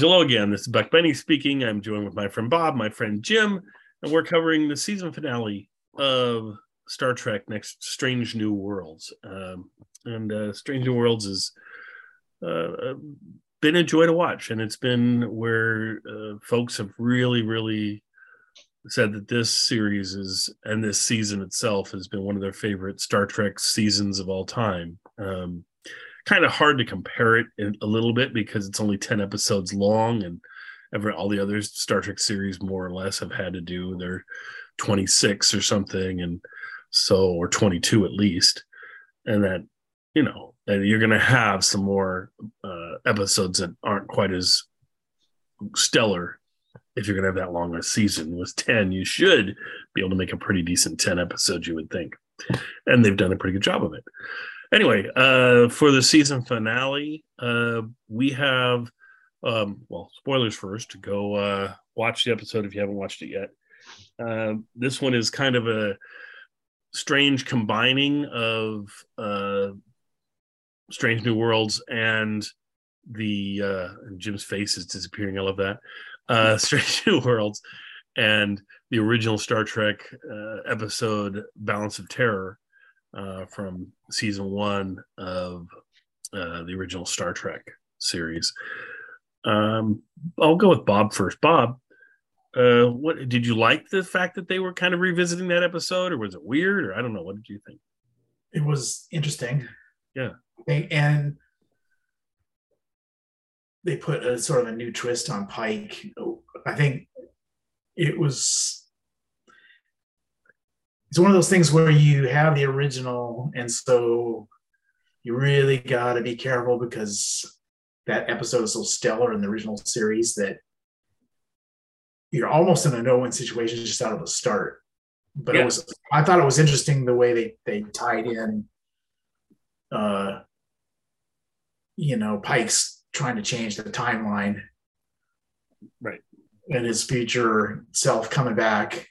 Hello again. This is Buck Benny speaking. I'm joined with my friend Bob, my friend Jim, and we're covering the season finale of Star Trek Next Strange New Worlds. Um, and uh, Strange New Worlds has uh, been a joy to watch, and it's been where uh, folks have really, really said that this series is and this season itself has been one of their favorite Star Trek seasons of all time. Um, kind of hard to compare it in, a little bit because it's only 10 episodes long and every all the other Star Trek series more or less have had to do their 26 or something and so or 22 at least. And that you know and you're going to have some more uh, episodes that aren't quite as stellar if you're going to have that long a season. With 10 you should be able to make a pretty decent 10 episodes you would think. And they've done a pretty good job of it anyway uh for the season finale uh we have um well spoilers first go uh watch the episode if you haven't watched it yet. Uh, this one is kind of a strange combining of uh strange new worlds and the uh jim's face is disappearing. I love that. Uh strange new worlds and the original star trek uh, episode balance of terror uh, from season one of uh, the original Star Trek series. Um, I'll go with Bob first. Bob, uh, what did you like the fact that they were kind of revisiting that episode, or was it weird, or I don't know? What did you think? It was interesting. Yeah, they, and they put a sort of a new twist on Pike. I think it was it's one of those things where you have the original and so you really got to be careful because that episode is so stellar in the original series that you're almost in a no-win situation just out of the start. But yeah. it was i thought it was interesting the way they they tied in uh you know pike's trying to change the timeline. Right. And his future self coming back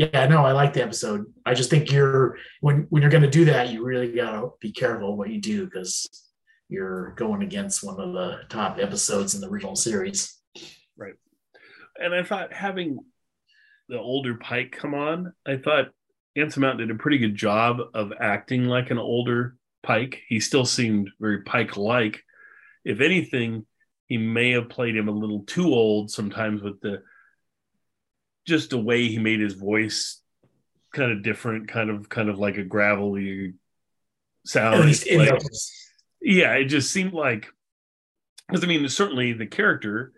yeah, no, I like the episode. I just think you're when when you're going to do that, you really got to be careful what you do because you're going against one of the top episodes in the original series. Right. And I thought having the older Pike come on, I thought Anson Mount did a pretty good job of acting like an older Pike. He still seemed very Pike like. If anything, he may have played him a little too old sometimes with the just the way he made his voice kind of different, kind of kind of like a gravelly sound. Like, yeah, it just seemed like because I mean certainly the character.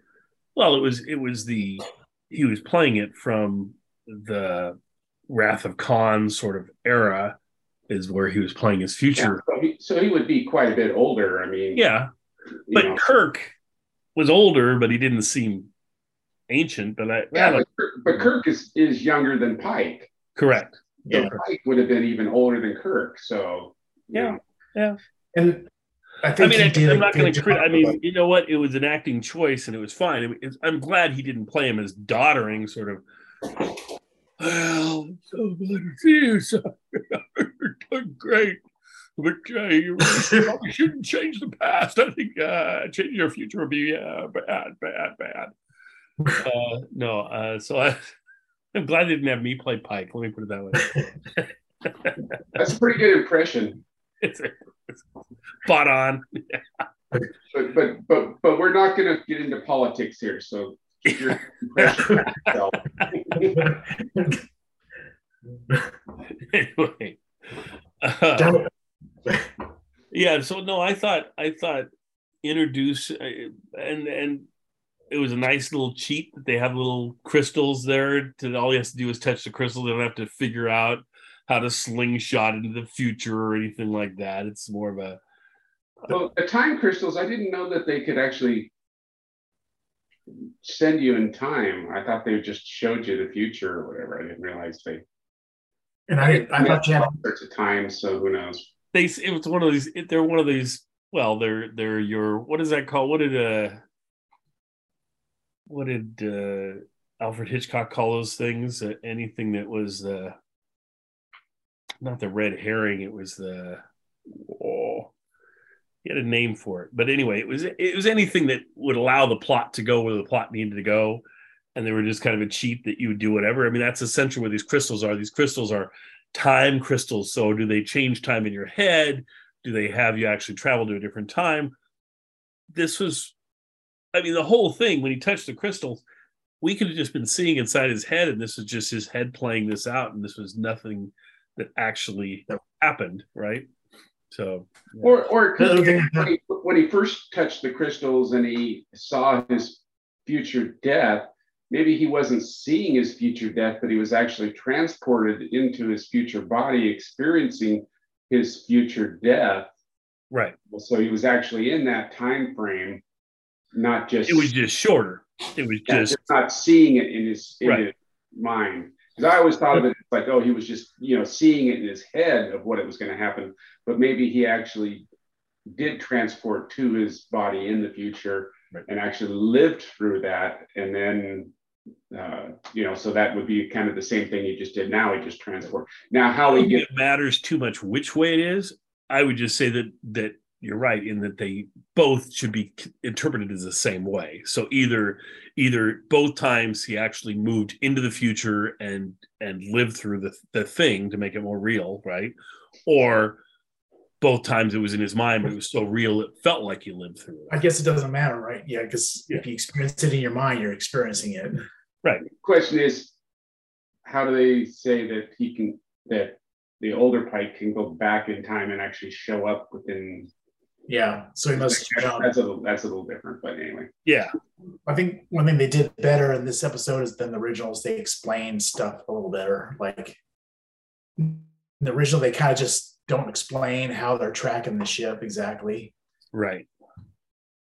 Well, it was it was the he was playing it from the Wrath of Khan sort of era is where he was playing his future. Yeah, so, he, so, he, would be quite a bit older. I mean, yeah, but know. Kirk was older, but he didn't seem ancient, but I yeah, but, Kirk, but Kirk is is younger than Pike. Correct. So yeah. Pike would have been even older than Kirk. So yeah, know. yeah. And I think I mean, I, am not going to. I mean, you know what? It was an acting choice, and it was fine. It, I'm glad he didn't play him as doddering, sort of. Well, so glad to see you, sir. You're great. But uh, you probably shouldn't change the past. I think uh, changing your future would be uh, bad, bad, bad uh, no, uh, so I, I'm glad they didn't have me play Pike. Let me put it that way. That's a pretty good impression. It's, it's spot on. but, but but but we're not going to get into politics here. So anyway, uh, yeah. So no, I thought I thought introduce uh, and and it was a nice little cheat that they have little crystals there. To all he has to do is touch the crystal. They don't have to figure out how to slingshot into the future or anything like that. It's more of a Well, the time crystals, I didn't know that they could actually send you in time. I thought they just showed you the future or whatever. I didn't realize they. And I, I thought you had all sorts of time, so who knows? They it was one of these. it- They're one of these. Well, they're they're your what is that called? What did uh what did uh Alfred Hitchcock call those things? Uh, anything that was uh not the red herring. It was the oh, he had a name for it. But anyway, it was it was anything that would allow the plot to go where the plot needed to go. And they were just kind of a cheat that you would do whatever. I mean, that's essentially where these crystals are. These crystals are time crystals. So do they change time in your head? Do they have you actually travel to a different time? This was, I mean, the whole thing when he touched the crystals, we could have just been seeing inside his head, and this was just his head playing this out, and this was nothing that actually happened, right? So, yeah. Or, or it could The other be thing- when, he, when he first touched the crystals and he saw his future death, maybe he wasn't seeing his future death, but he was actually transported into his future body, experiencing his future death. right. So he was actually in that time frame, not just It was just shorter. It was yeah, just not seeing it in his in Right. his mind. Because I always thought of it like, oh, he was just you know seeing it in his head of what it was going to happen, but maybe he actually did transport to his body in the future Right. and actually lived through that, and then uh, you know, so that would be kind of the same thing he just did. Now he just transport. Now how don't he gets it matters too much which way it is. I would just say that that you're right in that they both should be interpreted as the same way. So either either both times he actually moved into the future and and lived through the the thing to make it more real, right? Or both times it was in his mind, but it was so real it felt like he lived through it. I guess it doesn't matter, right? Yeah, because if you experience it in your mind, you're experiencing it. Right. Question is, how do they say that he can that the older Pike can go back in time and actually show up within Yeah. So he must jump. that's a little that's a little different, but anyway. Yeah, I think one thing they did better in this episode is than the originals. They explained stuff a little better. Like in the original, they kind of just don't explain how they're tracking the ship exactly, right.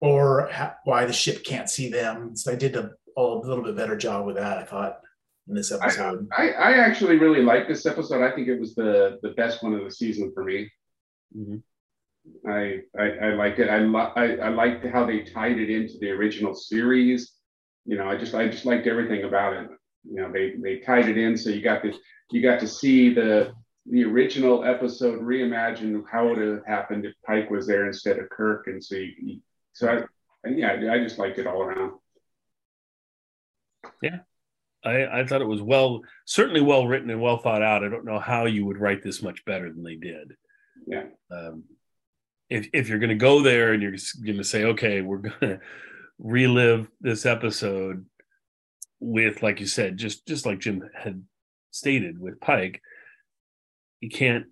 or how, why the ship can't see them. So they did a, a little bit better job with that. I thought in this episode. I, I actually really liked this episode. I think it was the the best one of the season for me. Mhm. I I, I liked it. I, li- I I liked how they tied it into the original series. You know, I just I just liked everything about it. You know, they they tied it in so you got to you got to see the the original episode reimagined how it would have happened if Pike was there instead of Kirk, and so you, you- so I yeah I just liked it all around. Yeah, I, I thought it was well, certainly well written and well thought out. I don't know how you would write this much better than they did. Yeah. Um, if if you're going to go there and you're going to say, okay, we're going to relive this episode with, like you said, just just like Jim had stated with Pike, you can't.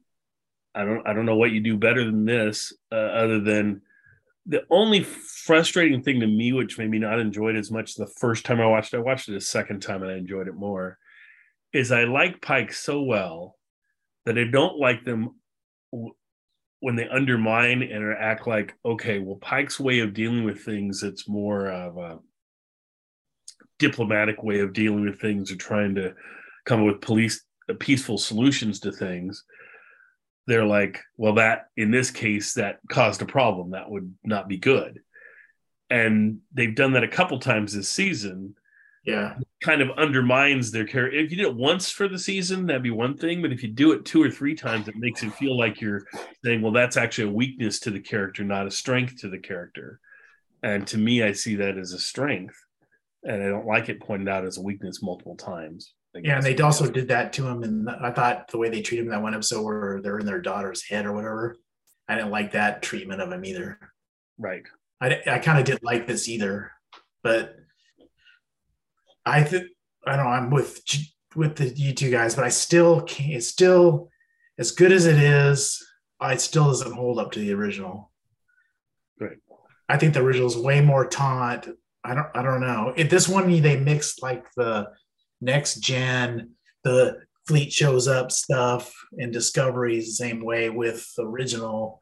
I don't. I don't know what you do better than this, uh, other than the only frustrating thing to me, which made me not enjoy it as much the first time I watched it, I watched it a second time and I enjoyed it more, is I like Pike so well that I don't like them when they undermine and act like, okay, well, Pike's way of dealing with things, it's more of a diplomatic way of dealing with things or trying to come up with police uh, peaceful solutions to things they're like, well, that in this case, that caused a problem. That would not be good. And they've done that a couple times this season, Yeah. kind of undermines their character. If you did it once for the season, that'd be one thing. But if you do it two or three times, it makes it feel like you're saying, well, that's actually a weakness to the character, not a strength to the character. And to me, I see that as a strength. And I don't like it pointed out as a weakness multiple times. Yeah, and they also did that to him. And I thought the way they treat him in that one episode where they're in their daughter's head or whatever, I didn't like that treatment of him either. right. I, I kind of didn't like this either, but I think I don't know. I'm with with the you two guys, but I still can't. It's still as good as it is. I still doesn't hold up to the original. Right. I think the original is way more taunt. I don't. I don't know. If this one they mixed like the next gen, the fleet shows up stuff and discoveries the same way with the original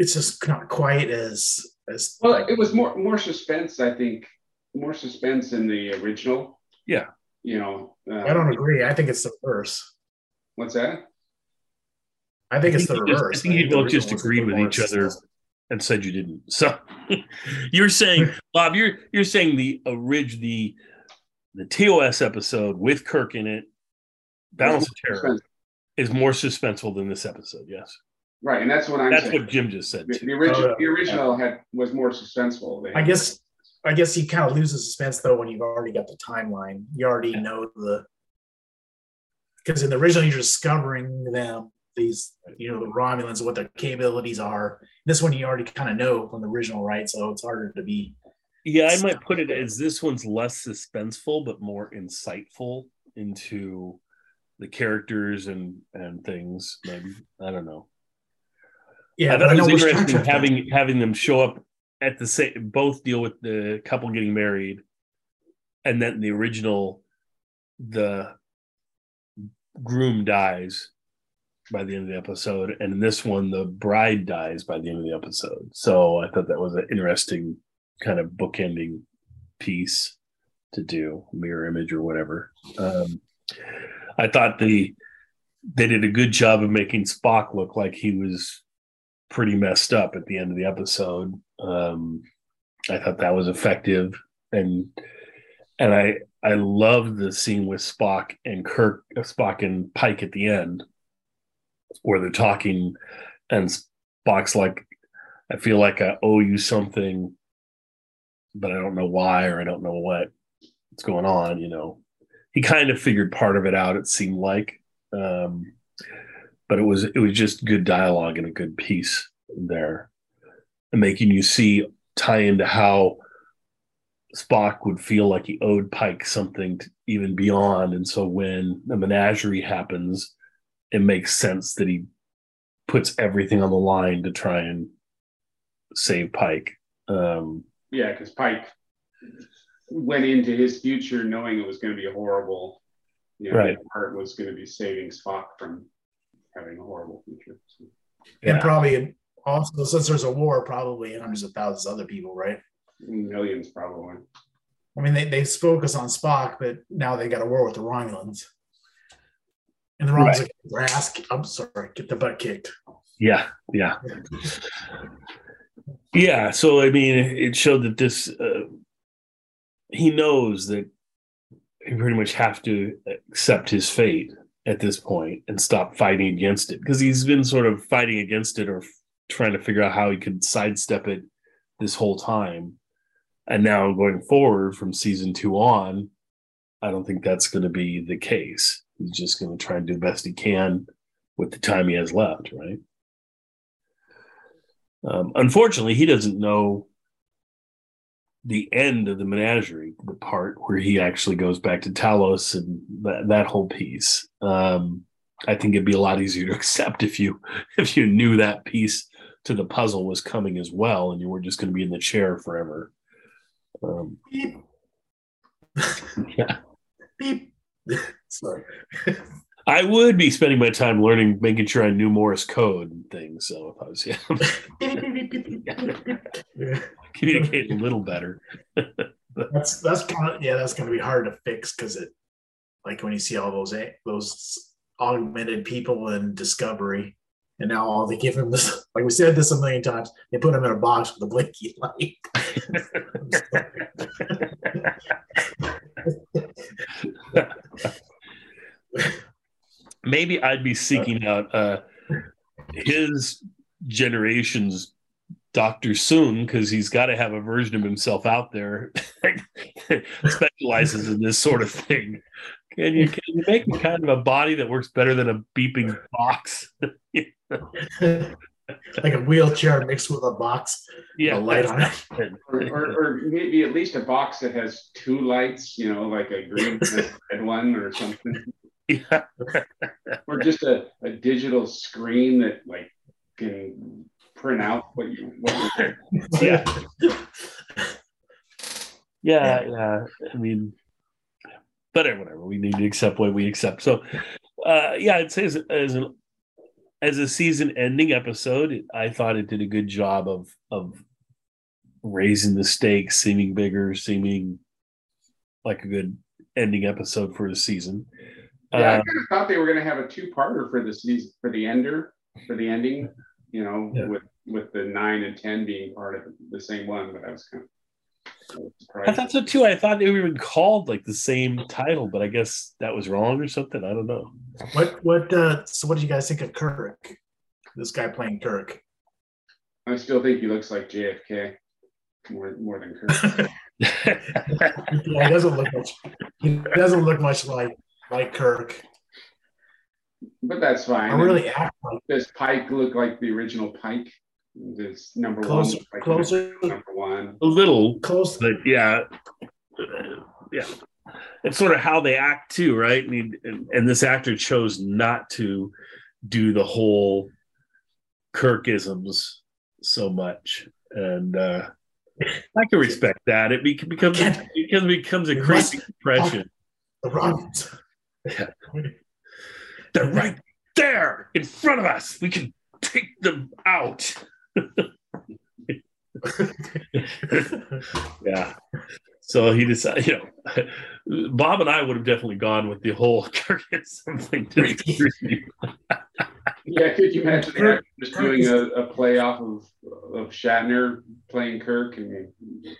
it's just not quite as as Well, like, it was more more suspense, I think, more suspense in the original. Yeah. You know, uh, I don't agree. I think it's the reverse. What's that? I think it's the you just- I think you the both just original agreed with each other successful. and said you didn't. So you're saying, Bob, you're you're saying the orig the the TOS episode with Kirk in it, Balance of Terror, Suspense. is more suspenseful than this episode. Yes, Right, and that's what I'm that's saying. what Jim just said the, the original, Oh, yeah. the original had was more suspenseful. I guess I guess you kind of lose the suspense though when you've already got the timeline. You already know the because in the original you're discovering them these you know the Romulans what their capabilities are. This one you already kind of know from the original, right? So it's harder to be. Yeah, I might put it as this one's less suspenseful but more insightful into the characters and and things. Maybe I don't know. Yeah, I thought it was interesting having having them show up at the same both deal with the couple getting married, and then the original, the groom dies by the end of the episode, and in this one the bride dies by the end of the episode. So I thought that was an interesting kind of bookending piece to do, mirror image or whatever. Um, I thought the they did a good job of making Spock look like he was pretty messed up at the end of the episode. Um, I thought that was effective, and and I I loved the scene with Spock and Kirk, Spock and Pike at the end, where they're talking, and Spock's like, "I feel like I owe you something, but I don't know why or I don't know what what's going on." You know, he kind of figured part of it out. It seemed like, um, but it was it was just good dialogue and a good piece there, and making you see tie into how Spock would feel like he owed Pike something to, even beyond, and so when the menagerie happens, it makes sense that he puts everything on the line to try and save Pike. Um, yeah, because Pike went into his future knowing it was going to be horrible. You know, Right. his heart was going to be saving Spock from having a horrible future. So, and probably also since there's a war, probably hundreds of thousands of other people, right? millions probably. I mean, they, they focus on Spock, but now they got a war with the Romulans. And the Romulans Right. get their ass, I'm sorry, get the butt kicked. Yeah, yeah, yeah. So I mean, it showed that this uh, he knows that he pretty much have to accept his fate at this point and stop fighting against it because he's been sort of fighting against it or trying to figure out how he could sidestep it this whole time. And now going forward from season two on, I don't think that's going to be the case. He's just going to try and do the best he can with the time he has left, right? Um, unfortunately, he doesn't know the end of the menagerie, the part where he actually goes back to Talos and that, that whole piece. Um, I think it'd be a lot easier to accept if you if you knew that piece to the puzzle was coming as well, and you were just going to be in the chair forever. Um, Beep. yeah. Beep. sorry. I would be spending my time learning, making sure I knew Morse code and things. So if I was yeah, communicate a little better. that's that's kind of yeah, that's gonna be hard to fix because it like when you see all those a- those augmented people in Discovery, and now all they give him this like we said this a million times, they put him in a box with a blinky light. maybe I'd be seeking out uh, his generation's Doctor Soong because he's got to have a version of himself out there specializes in this sort of thing. Can you can you make kind of a body that works better than a beeping box? like a wheelchair mixed with a box, yeah, a light on it. Or, or, or maybe at least a box that has two lights, you know, like a green and a red one or something. yeah. Or just a, a digital screen that like can print out what you what you Yeah. yeah, yeah. I mean, but whatever. We need to accept what we accept. So, uh, yeah, I'd say as, as an as a season ending episode, it, I thought it did a good job of of raising the stakes, seeming bigger, seeming like a good ending episode for the season. Yeah, I Uh, kind of thought they were going to have a two-parter for the season for the ender for the ending. You know, Yeah. with with the nine and ten being part of the same one, but I was kind of I was I thought so too. I thought they were even called like the same title, but I guess that was wrong or something. I don't know. What what uh so what do you guys think of Kirk? This guy playing Kirk. I still think he looks like JFK more more than Kirk. Yeah, he doesn't look much he doesn't look much like like Kirk. but that's fine. I really act like Does Pike look like the original Pike? Does number Closer- one like closer. number one? a little, close but yeah, Uh, yeah. It's sort of how they act too, right? And, he, and and this actor chose not to do the whole Kirkisms so much, and uh, I can respect that. It be- becomes Can't- it becomes a We crazy impression. the runs. They're right there in front of us. We can take them out. yeah. So he decided, you know, Bob and I would have definitely gone with the whole Kirk had something to do. Yeah, could you imagine the Kirk- actor just Kirk doing is- a, a play off of of Shatner playing Kirk and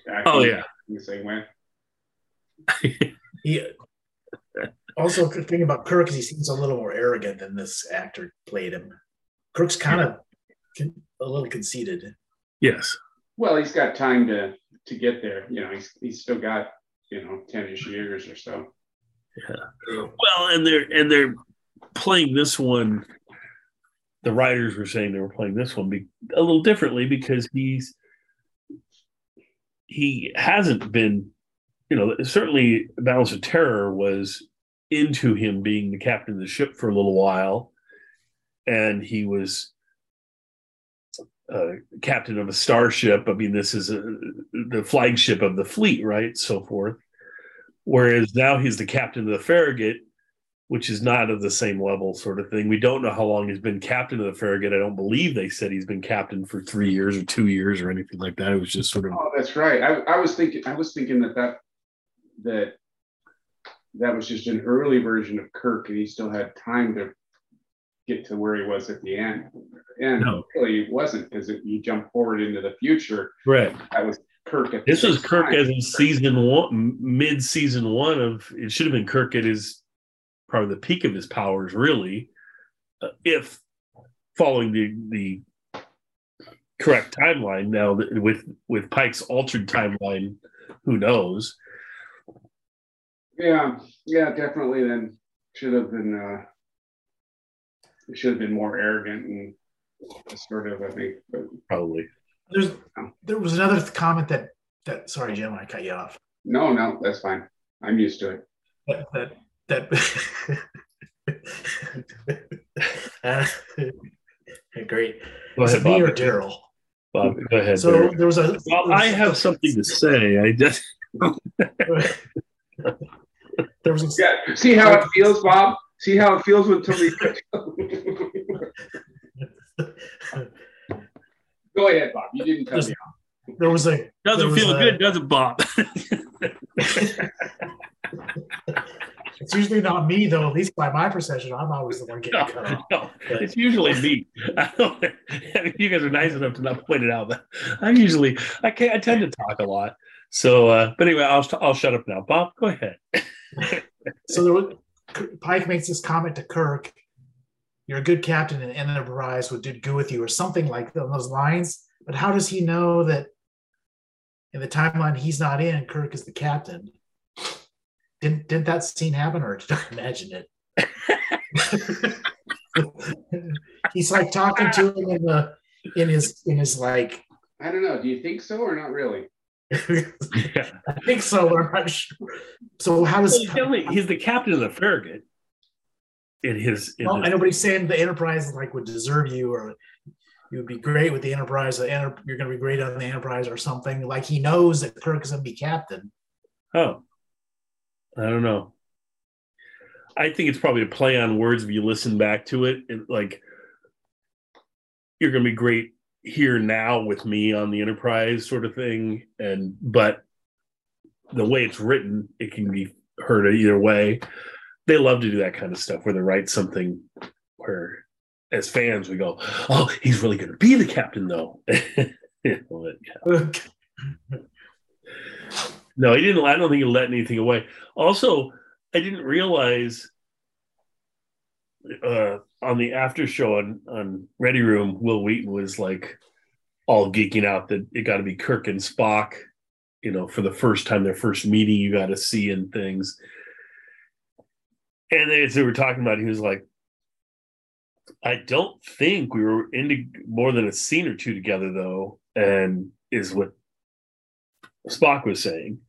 acting Oh, yeah. in the same way? He also the thing about Kirk is he seems a little more arrogant than this actor played him. Kirk's kind of a little conceited. Yes. Well, he's got time to to get there. You know, he's he's still got you know ten-ish years or so. Yeah. Well, and they're and they're playing this one. The writers were saying they were playing this one be, a little differently because he's he hasn't been, you know, certainly Balance of Terror was into him being the captain of the ship for a little while, and he was uh, captain of a starship. I mean, this is a, the flagship of the fleet, right? So forth. Whereas now he's the captain of the Farragut, which is not of the same level, sort of thing. We don't know how long he's been captain of the Farragut. I don't believe they said he's been captain for three years or two years or anything like that. It was just sort of Oh, that's right. I, I was thinking I was thinking that that that that was just an early version of Kirk, and he still had time to get to where he was at the end. And No. really, it wasn't because you jump forward into the future. right. That was Kirk. At This was Kirk as in season one, mid season one of. It should have been Kirk at his probably the peak of his powers, really, uh, if following the the correct timeline. Now with with Pike's altered timeline, who knows? Yeah, yeah, definitely. Then should have been. uh it should have been more arrogant and sort of. I think, but Probably. There's there was another comment that that sorry Jim I cut you off no, no, that's fine. I'm used to it. that that, that Uh, great Go ahead, it me Bob. or Daryl Bob, go ahead. so Barry. there was a well, I have something to say. I just there was a, Yeah. See how it feels, Bob? See how it feels when somebody. Go ahead, Bob. You didn't cut me off. there was a doesn't was feel a- good, does it, Bob? it's usually not me though at least by my perception I'm always the one getting no, cut off no, it's usually me. I don't, I mean, you guys are nice enough to not point it out, but I'm usually I can't. I tend to talk a lot. So, uh, but anyway, I'll I'll shut up now. Bob, go ahead. So there was, Pike makes this comment to Kirk, "You're a good captain in Enterprise. Would do good with you," or something like those lines. But how does he know that in the timeline he's not in, Kirk is the captain? Didn't didn't that scene happen, or did I imagine it? he's like talking to him in the in his in his like. I don't know. Do you think so or not really? I think so, but I'm not sure. So how does? Well, he's the- he's the captain of the Farragut. In his, in Well, his I know, but he's saying the Enterprise like would deserve you, or you would be great with the Enterprise. The Enter- you're going to be great on the Enterprise, or something. Like he knows that Kirk is going to be captain. Oh, I don't know. I think it's probably a play on words if you listen back to it. it like you're going to be great here now with me on the Enterprise sort of thing, and but the way it's written, it can be heard either way. They love to do that kind of stuff where they write something where, as fans, we go, "Oh, he's really going to be the captain, though." No, he didn't. I don't think he let anything away. Also, I didn't realize uh, on the after show on on Ready Room, Wil Wheaton was like all geeking out that it got to be Kirk and Spock. You know, for the first time, their first meeting, you got to see and things. And as they were talking about, it, he was like, "I don't think we were into more than a scene or two together, though." And is what Spock was saying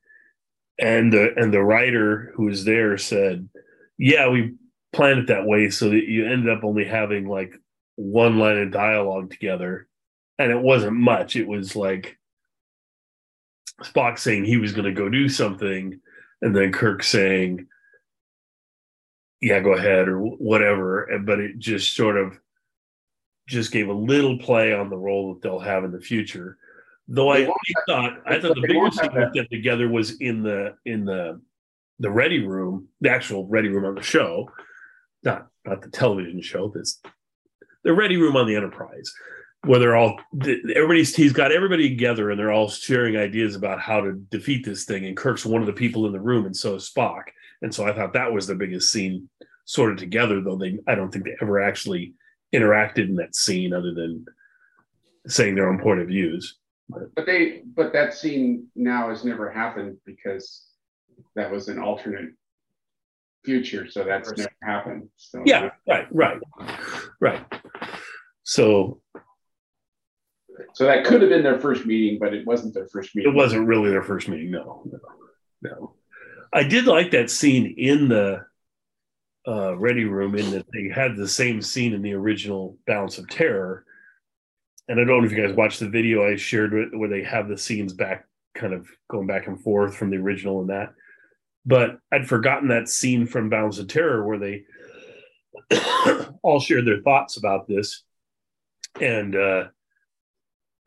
and the and the writer who was there said, "Yeah, we planned it that way so that you ended up only having like one line of dialogue together, and it wasn't much. It was like Spock saying he was going to go do something, and then Kirk saying." Yeah, go ahead or whatever. But it just sort of just gave a little play on the role that they'll have in the future Though I, thought I thought the biggest thing with them together was in the in the the ready room, the actual ready room on the show, not not the television show. This the ready room on the Enterprise, where they're all everybody's he's got everybody together and they're all sharing ideas about how to defeat this thing. And Kirk's one of the people in the room, and so is Spock. And so I thought that was the biggest scene sort of together, though they I don't think they ever actually interacted in that scene other than saying their own point of views. But they, but that scene now has never happened because that was an alternate future, so that's never happened. So yeah, right, right, right. So, so that could have been their first meeting, but it wasn't their first meeting. It wasn't really their first meeting. No, no, no. I did like that scene in the uh, ready room in that they had the same scene in the original Balance of Terror and I don't know if you guys watched the video I shared where they have the scenes back, kind of going back and forth from the original and that. But I'd forgotten that scene from Balance of Terror where they all shared their thoughts about this, and uh,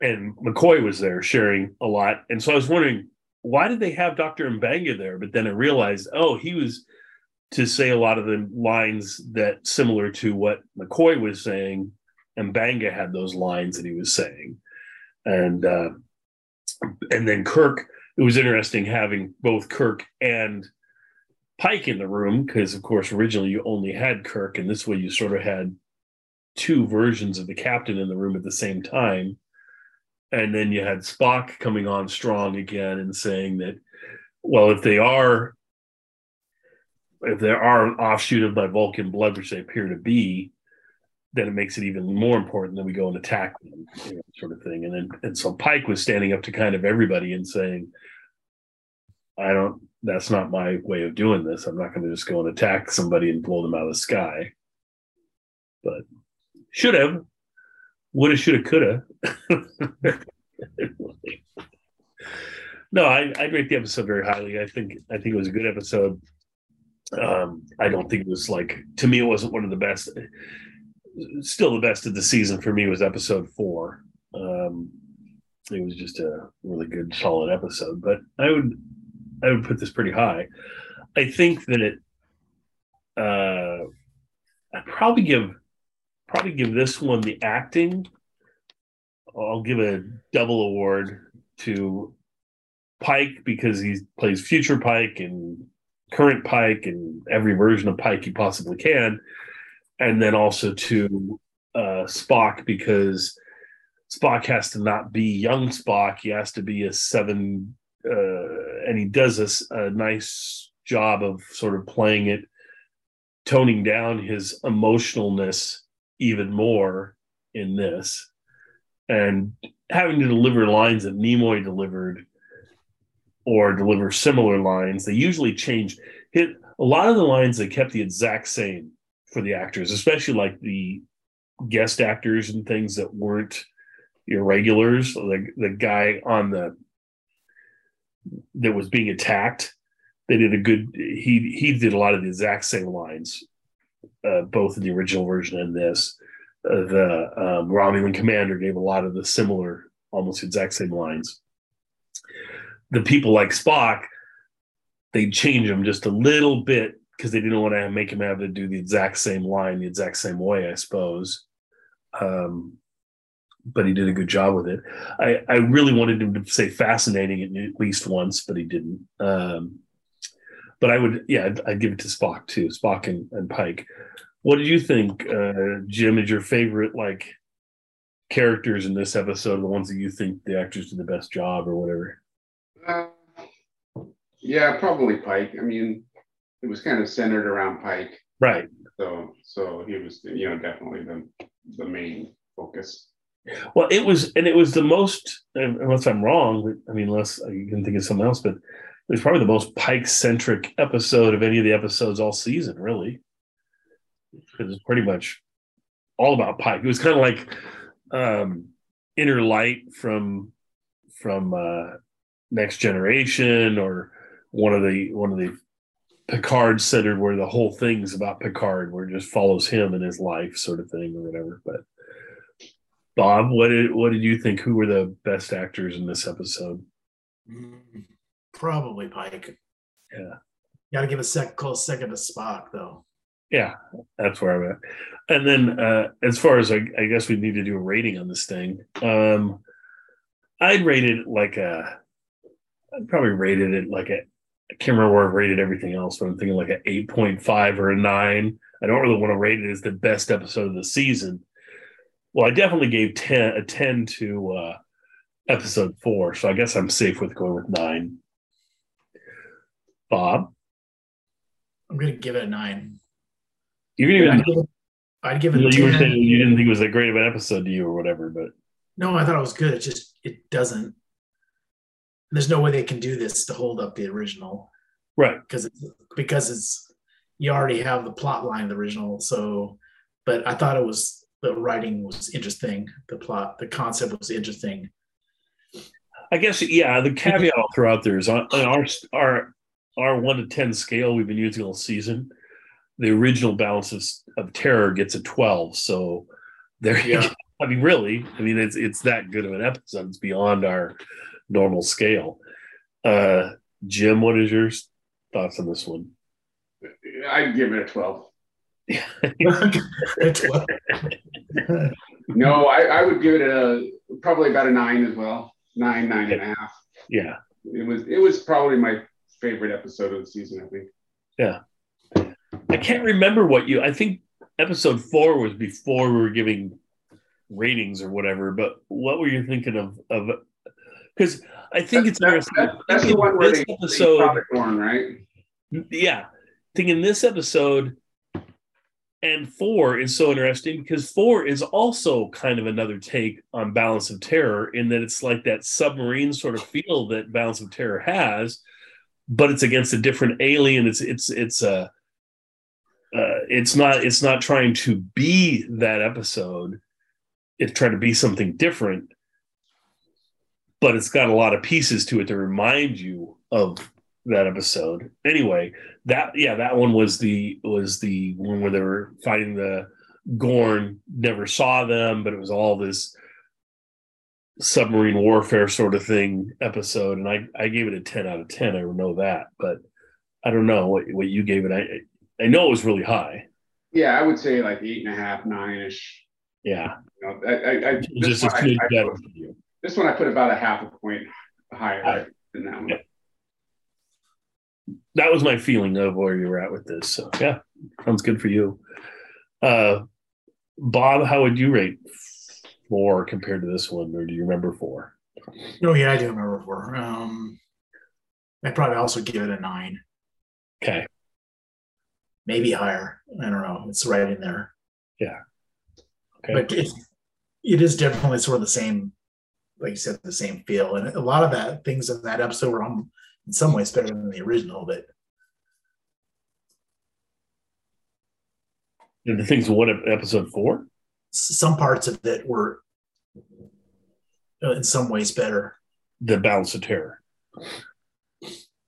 and McCoy was there sharing a lot, and so I was wondering why did they have Doctor M'Benga there? But then I realized, oh, he was to say a lot of the lines that similar to what McCoy was saying M'Benga had those lines that he was saying, and uh, and then Kirk. It was interesting having both Kirk and Pike in the room because, of course, originally you only had Kirk, and this way you sort of had two versions of the captain in the room at the same time. And then you had Spock coming on strong again and saying that, well, if they are, if there are an offshoot of my Vulcan blood, which they appear to be, then it makes it even more important that we go and attack them, you know, sort of thing. And then and so Pike was standing up to kind of everybody and saying, I don't that's not my way of doing this. I'm not going to just go and attack somebody and blow them out of the sky. But should have, would have, should have, could have. no, I, I rate the episode very highly. I think I think it was a good episode. Um, I don't think it was like to me it wasn't one of the best still the best of the season for me was episode four. Um, it was just a really good, solid episode. But I would, I would put this pretty high. I think that it, uh, I'd probably give, probably give this one the acting. I'll give a double award to Pike because he plays future Pike and current Pike and every version of Pike he possibly can and then also to uh, Spock because Spock has to not be young Spock. He has to be a seven, uh, and he does a, a nice job of sort of playing it, toning down his emotionalness even more in this, and having to deliver lines that Nimoy delivered or deliver similar lines. They usually change. Hit a lot of the lines they kept the exact same for the actors, especially like the guest actors and things that weren't your regulars. The the guy on the that was being attacked, they did a good. He he did a lot of the exact same lines, uh, both in the original version and this. the um, Romulan commander gave a lot of the similar, almost exact same lines. The people like Spock, they change them just a little bit because they didn't want to make him have to do the exact same line the exact same way, I suppose. Um, but he did a good job with it. I, I really wanted him to say fascinating at least once, but he didn't. Um, but I would, yeah, I'd, I'd, give it to Spock too, Spock and, and Pike. What did you think, uh, Jim? Is your favorite like characters in this episode the ones that you think the actors did the best job or whatever? Uh, yeah, probably Pike. I mean, it was kind of centered around Pike, right? So, so he was, you know, definitely the the main focus. Well, it was, and it was the most. Unless I'm wrong, I mean, unless you can think of something else, but it was probably the most Pike centric episode of any of the episodes all season, really. It was pretty much all about Pike. It was kind of like um, Inner Light from from uh, Next Generation, or one of the one of the Picard centered, where the whole thing's about Picard, where it just follows him and his life, sort of thing, or whatever. But Bob, what did what did you think? Who were the best actors in this episode? Mm, probably Pike. Yeah. Got to give a sec close second to Spock, though. Yeah, that's where I'm at. And then, uh, as far as I, I, guess we need to do a rating on this thing, um, I'd rate it like a. I'd probably rated it like a. I can't remember where I've rated everything else, but I'm thinking like an 8.5 or a 9. I don't really want to rate it as the best episode of the season well, I definitely gave 10 a 10 to uh, episode four, so I guess I'm safe with going with nine. Bob? I'm gonna give it a nine. You're gonna I'd give it, I'd give it you, 10. were saying you didn't think it was that great of an episode to you or whatever, but no, I thought it was good. It just it doesn't there's no way they can do this to hold up the original. Right. Because it's because it's you already have the plot line of the original. So but I thought it was the writing was interesting. The plot, the concept was interesting. I guess yeah. The caveat I'll throw out there is on, on our our our one to ten scale we've been using all season. The original balance of, of terror gets a twelve. So there, yeah. I mean, really, I mean, it's it's that good of an episode. It's beyond our normal scale. Uh, Jim, what is your thoughts on this one? I'd give it a twelve. no, I, I, would give it a probably about a nine as well. Nine, nine and a half. Yeah. It was it was probably my favorite episode of the season, I think. Yeah. I can't remember what you I think episode four was before we were giving ratings or whatever, but what were you thinking of of because I think it's interesting. That, that's the one where they, episode, they born, right? Yeah. I think in this episode, and four is so interesting because four is also kind of another take on balance of terror in that it's like that submarine sort of feel that balance of terror has but it's against a different alien it's it's it's a uh, it's not it's not trying to be that episode it's trying to be something different but it's got a lot of pieces to it to remind you of that episode. Anyway, that yeah, that one was the was the one where they were fighting the Gorn. Never saw them, but it was all this submarine warfare sort of thing episode, and I I gave it a ten out of ten. I know that, but I don't know what what you gave it. I I know it was really high. Yeah, I would say like eight and a half, nine ish. Yeah, you know, I, I, I just I, I put, this one I put about a half a point higher than that one. Yeah that was my feeling of where you were at with this. So yeah, sounds good for you. Uh, Bob, how would you rate four compared to this one, or do you remember four? Oh yeah, I do remember four. Um, I'd probably also give it a nine. Okay. Maybe higher. I don't know. It's right in there. Yeah. Okay. But it, it is definitely sort of the same, like you said, the same feel. And a lot of that things in that episode were on in some ways better than the original, but the things what episode four? Some parts of it were uh, in some ways better. The balance of terror.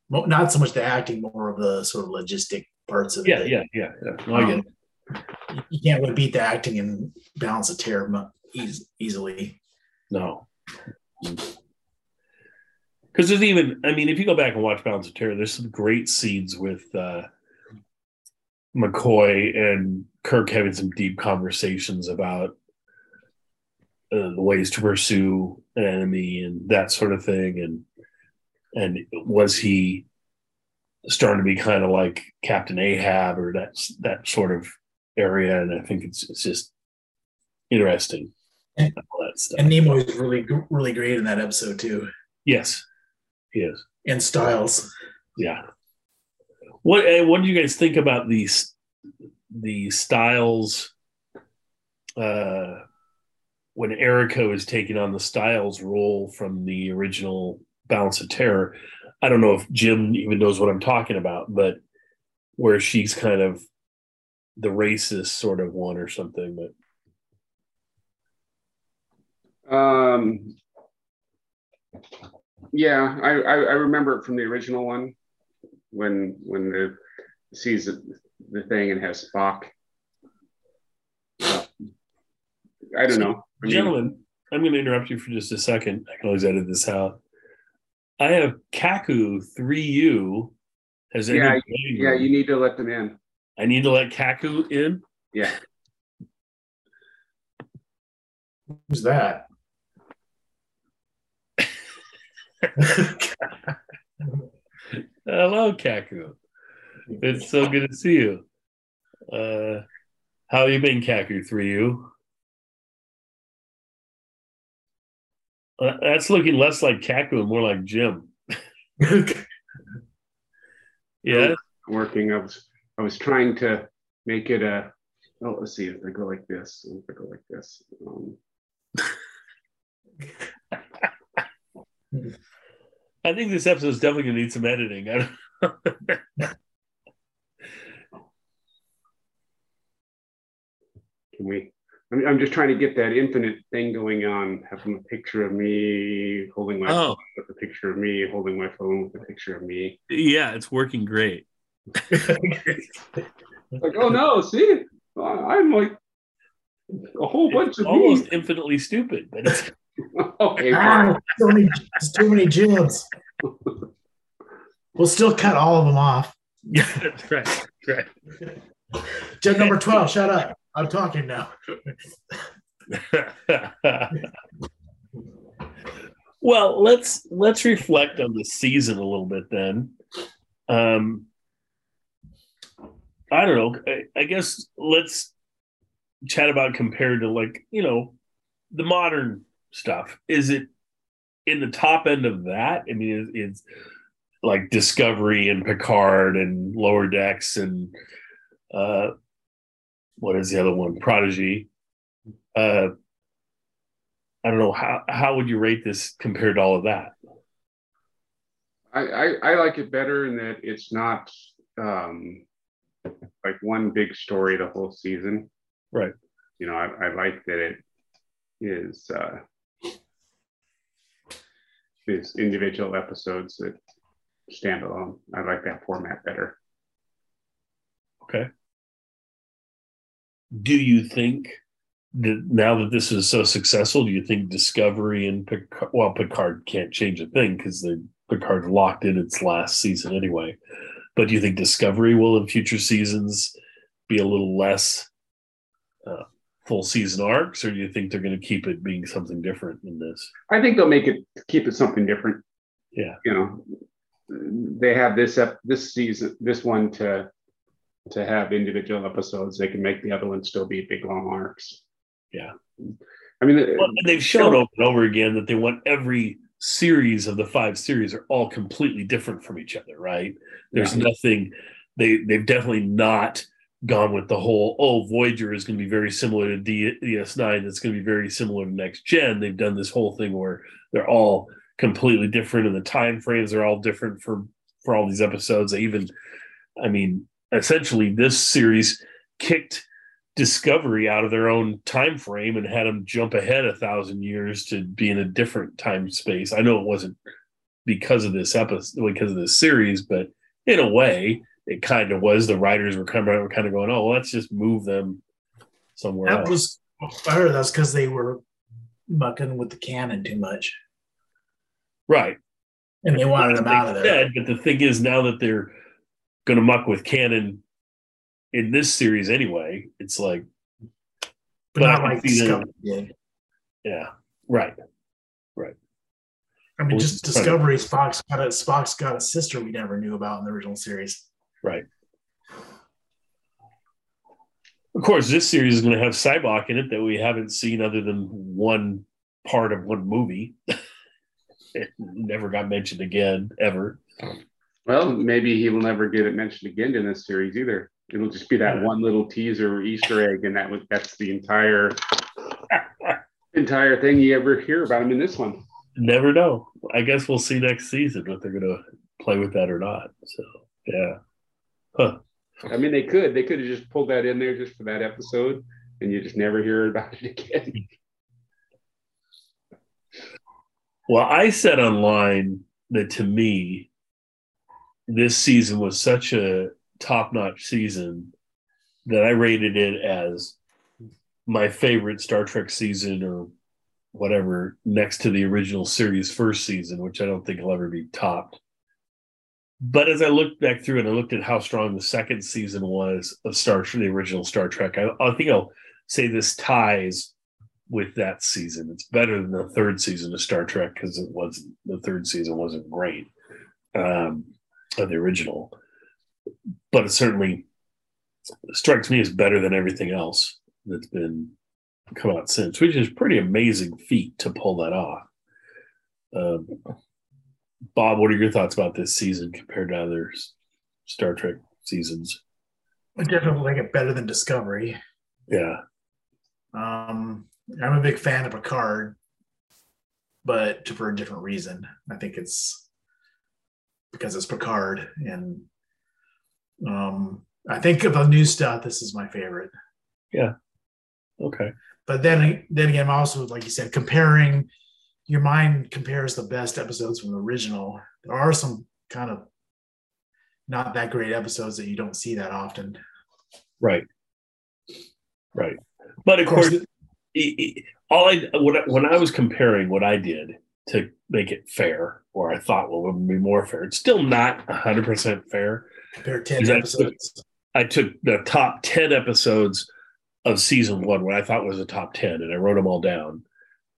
Not so much the acting, more of the sort of logistic parts of yeah, it. Yeah, yeah, yeah. No, um, you can't really beat the acting in Balance of Terror easily. No. Because there's even, I mean, if you go back and watch Balance of Terror, there's some great scenes with uh, McCoy and Kirk having some deep conversations about uh, the ways to pursue an enemy and that sort of thing. And and was he starting to be kind of like Captain Ahab or that that sort of area? And I think it's it's just interesting. And- all that stuff. And Nimoy is really, really great in that episode too. yes, he is. And Stiles. Yeah. What eh, what do you guys think about these the styles uh when Erica is taking on the Stiles role from the original Balance of Terror? I don't know if Jim even knows what I'm talking about, but where she's kind of the racist sort of one or something, but Um, yeah, I, I, I remember it from the original one when when the sees the, the thing and has Spock. Uh, I don't know. I mean, Gentlemen, I'm going to interrupt you for just a second. I can always edit this out. I have Kaku 3U. Has Yeah, entered yeah, you need to let them in. I need to let Kaku in. Yeah. Who's that? Hello, Kaku. It's so good to see you. Uh, how you been, Kaku 3U? Uh, that's looking less like Kaku and more like Jim. Yeah. Working. I was I was trying to make it a. Oh, let's see if I go like this. If I go like this. Um, I think this episode is definitely going to need some editing. I don't can we? I'm, I'm just trying to get that infinite thing going on. Having a picture of me holding my Oh. phone with a picture of me holding my phone with a picture of me. yeah, it's working great. Like, oh no, see, I'm like a whole bunch It's of almost me. infinitely stupid, but it's okay, Ah, fine. so many, there's too many Jims. We'll still cut all of them off. yeah, that's right. That's right. Jim number 12, shut up. I'm talking now. well, let's let's reflect on the season a little bit then. Um, I don't know. I, I guess let's chat about compared to like you know the modern stuff. Is it in the top end of that? I mean, it, it's like Discovery and Picard and Lower Decks and uh, what is the other one? Prodigy. Uh, I don't know how how would you rate this compared to all of that? I, I, I like it better in that it's not um, like one big story the whole season. Right. You know, I, I like that it is uh, is individual episodes that stand alone. I like that format better. Okay. Do you think that now that this is so successful, do you think Discovery and Picard, well, Picard can't change a thing because the Picard locked in its last season anyway. But do you think Discovery will in future seasons be a little less uh, full season arcs, or do you think they're going to keep it being something different in this? I think they'll make it keep it something different. Yeah. You know, they have this ep- this season, this one to to have individual episodes. They can make the other one still be big long arcs. Yeah. I mean, Well, they've shown over and over again that they want every series of the five series are all completely different from each other, right? There's Yeah. nothing they they've definitely not gone with the whole oh Voyager is going to be very similar to D- DS9 it's going to be very similar to next gen. They've done this whole thing where they're all completely different and the time frames are all different for for all these episodes. They even I mean essentially this series kicked discovery out of their own time frame and had them jump ahead a thousand years to be in a different time space. I know it wasn't because of this episode because of this series but in a way it kind of was. The writers were kind of were kind of going, "Oh, well, let's just move them somewhere That else." was I heard that's because they were mucking with the canon too much, right. and they wanted them out of there. said, but the thing is, now that they're going to muck with canon in this series anyway, it's like, but but not like see them- Discovery did. yeah, right. Right. I mean, Well, just it's Discovery. Spock's got a Spock's got a sister we never knew about in the original series. Right. Of course, this series is going to have Sybok in it that we haven't seen other than one part of one movie. it never got mentioned again, ever. Well, maybe he will never get it mentioned again in this series either. It'll just be that one little teaser or Easter egg, and that was that's the entire entire thing you ever hear about him in this one. Never know. I guess we'll see next season if they're going to play with that or not. So, yeah. Huh. I mean, they could they could have just pulled that in there just for that episode, and you just never hear about it again. Well, I said online that to me, this season was such a top notch season that I rated it as my favorite Star Trek season or whatever next to the original series first season, which I don't think will ever be topped. But as I looked back through and I looked at how strong the second season was of Star Trek, the original Star Trek, I, I think I'll say this ties with that season. It's better than the third season of Star Trek because it wasn't the third season wasn't great um, of the original, but it certainly strikes me as better than everything else that's been come out since, which is pretty amazing feat to pull that off. Um, Bob, what are your thoughts about this season compared to other Star Trek seasons? I definitely like it better than Discovery. Yeah, Um, I'm a big fan of Picard, but for a different reason. I think it's because it's Picard, and um, I think of the new stuff. This is my favorite. Yeah. Okay, But then, then again, I'm also like you said, comparing. Your mind compares the best episodes from the original. There are some kind of not that great episodes that you don't see that often. right, right. But of Of course, course, it- it- all I when, I when I was comparing what I did to make it fair, or I thought well, would be more fair, it's still not hundred percent fair. compare ten Is that- episodes. I took the top ten episodes of season one, what I thought was the top ten, and I wrote them all down,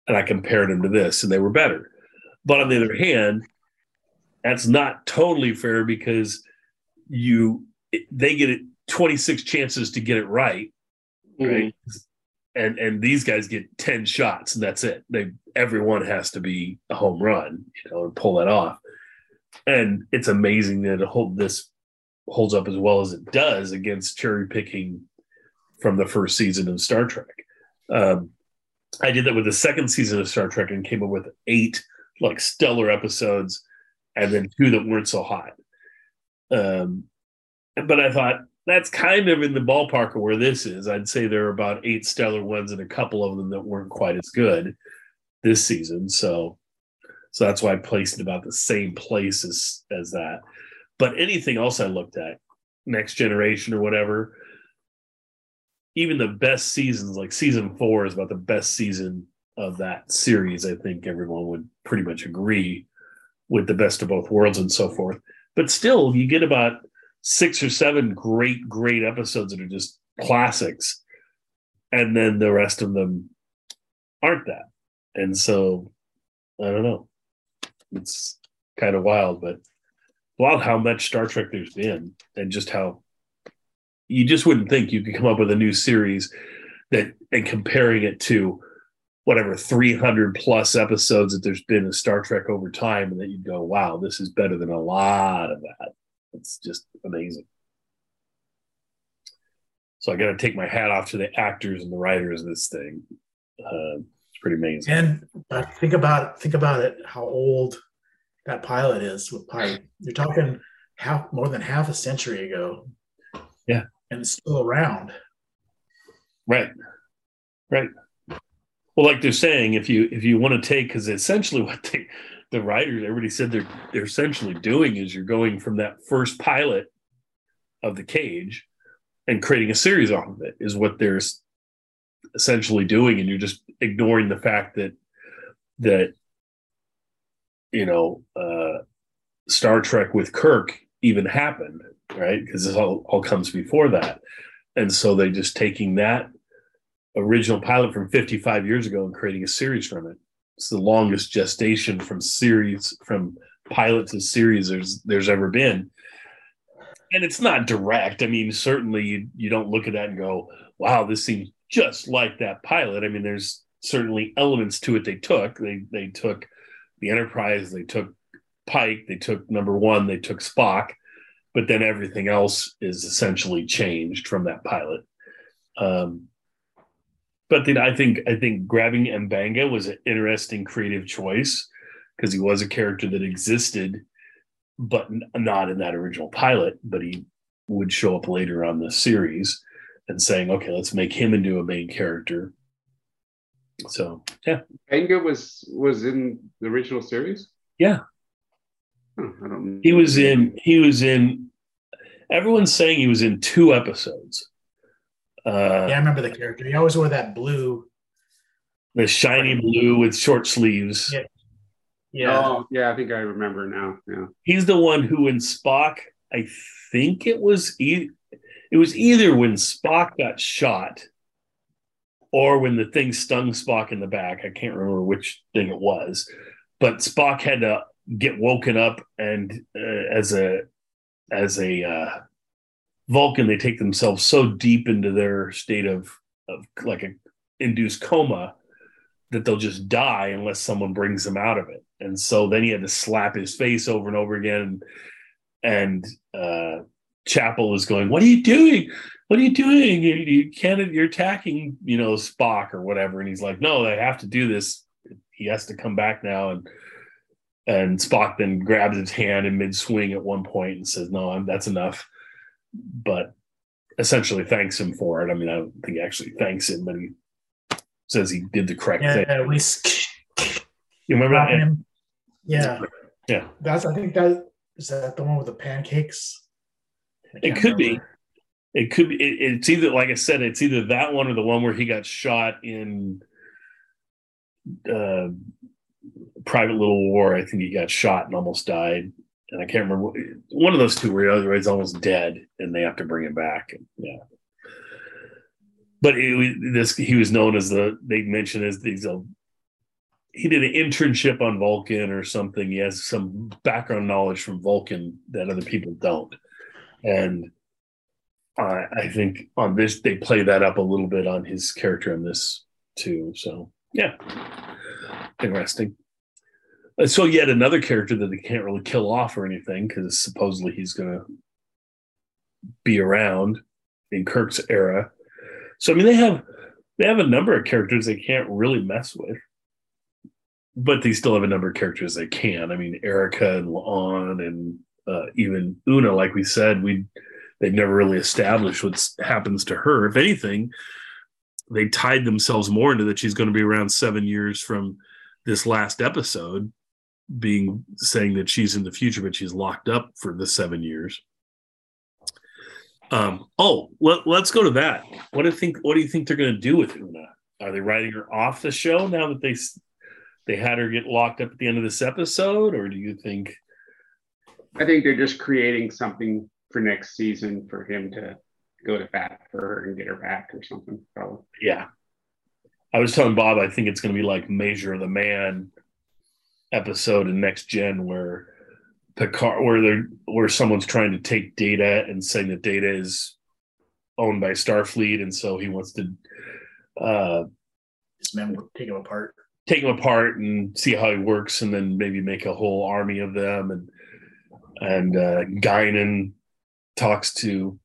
and I compared them to this, and they were better. But on the other hand, that's not totally fair because you they get it 26 chances to get it right right? And and these guys get ten shots, and that's it. They everyone has to be a home run, you know, and pull that off. And it's amazing that it hold this holds up as well as it does against cherry picking from the first season of Star Trek. Um, I did that with the second season of Star Trek and came up with eight like stellar episodes, and then two that weren't so hot. Um, but I thought that's kind of in the ballpark of where this is. I'd say there are about eight stellar ones and a couple of them that weren't quite as good this season. So, so that's why I placed it about the same place as as that. But anything else I looked at, Next Generation or whatever, even the best seasons, like season four, is about the best season of that series. I think everyone would pretty much agree with the best of both worlds and so forth. But still, you get about six or seven great, great episodes that are just classics. And then the rest of them aren't that. And so I don't know. It's kind of wild, but wild how much Star Trek there's been and just how you just wouldn't think you could come up with a new series that and comparing it to whatever 300 plus episodes that there's been in Star Trek over time and that you'd go, wow, this is better than a lot of that. It's just amazing. So I got to take my hat off to the actors and the writers of this thing. Uh, it's pretty amazing. And but think about it, think about it, how old that pilot is with Pike. You're talking half more than half a century ago. Yeah. And it's still around. Right. Right. Well, like they're saying, if you if you want to take, because essentially what they the writers, everybody said they're they're essentially doing is you're going from that first pilot of the cage and creating a series off of it is what they're essentially doing and you're just ignoring the fact that that you know uh star trek with kirk even happened right? Because this all, all comes before that. And so they're just taking that original pilot from 55 years ago and creating a series from it. It's the longest gestation from series from pilot to series there's there's ever been. And it's not direct. I mean certainly you, you don't look at that and go wow this seems just like that pilot. I mean there's certainly elements to it they took. They they took the enterprise they took pike they took number one they took spock but then everything else is essentially changed from that pilot um, but then I think I think grabbing M'Benga was an interesting creative choice because he was a character that existed, but not in that original pilot. But he would show up later on the series and saying, "Okay, let's make him into a main character." So yeah, M'Benga was was in the original series. yeah, Huh, I don't. He was in. He was in. Everyone's saying he was in two episodes. Uh, Yeah, I remember the character. He always wore that blue. The shiny blue with short sleeves. Yeah. Yeah. Oh, yeah. I think I remember now. Yeah. he's the one who when Spock, I think it was e- it was either when Spock got shot or when the thing stung Spock in the back. I can't remember which thing it was, but Spock had to get woken up and uh, as a as a uh, Vulcan, they take themselves so deep into their state of of like a induced coma that they'll just die unless someone brings them out of it. And so then he had to slap his face over and over again. And uh, Chapel is going, "What are you doing? What are you doing? You, you can't. You're attacking, you know, Spock or whatever." And he's like, "No, I have to do this. He has to come back now." And and Spock then grabs his hand in mid swing at one point and says, "No, I'm, that's enough." But essentially thanks him for it. I mean, I don't think he actually thanks him, but he says he did the correct thing. yeah, we You remember that? him. Yeah. Yeah. That's I think that is that the one with the pancakes. It could be. It could be. It, it's either, like I said, it's either that one or the one where he got shot in uh, Private Little War. I think he got shot and almost died. And I can't remember one of those two where he's almost dead and they have to bring him back. Yeah. But it, this he was known as the they mentioned as these uh, he did an internship on Vulcan or something. He has some background knowledge from Vulcan that other people don't. And I I think on this they play that up a little bit on his character in this too. So yeah, interesting. Uh, So yet another character that they can't really kill off or anything because supposedly he's going to be around in Kirk's era. So I mean they have they have a number of characters they can't really mess with, but they still have a number of characters they can. I mean Erica and La'an and uh, even Una, like we said, we they've never really established what happens to her. If anything, they tied themselves more into that she's going to be around seven years from this last episode, being saying that she's in the future, but she's locked up for the seven years. Um, oh, let, let's go to that. What do you think? What do you think they're going to do with Una? Are they writing her off the show now that they they had her get locked up at the end of this episode, or do you think? I think they're just creating something for next season for him to go to bat for her and get her back or something. Probably. Yeah. I was telling Bob, I think it's going to be like Measure of the Man episode in Next Gen where Picard, where they're, where someone's trying to take data and saying that data is owned by Starfleet. And so he wants to uh, His men would take him apart. take him apart and see how he works and then maybe make a whole army of them. And, and uh, Guinan talks to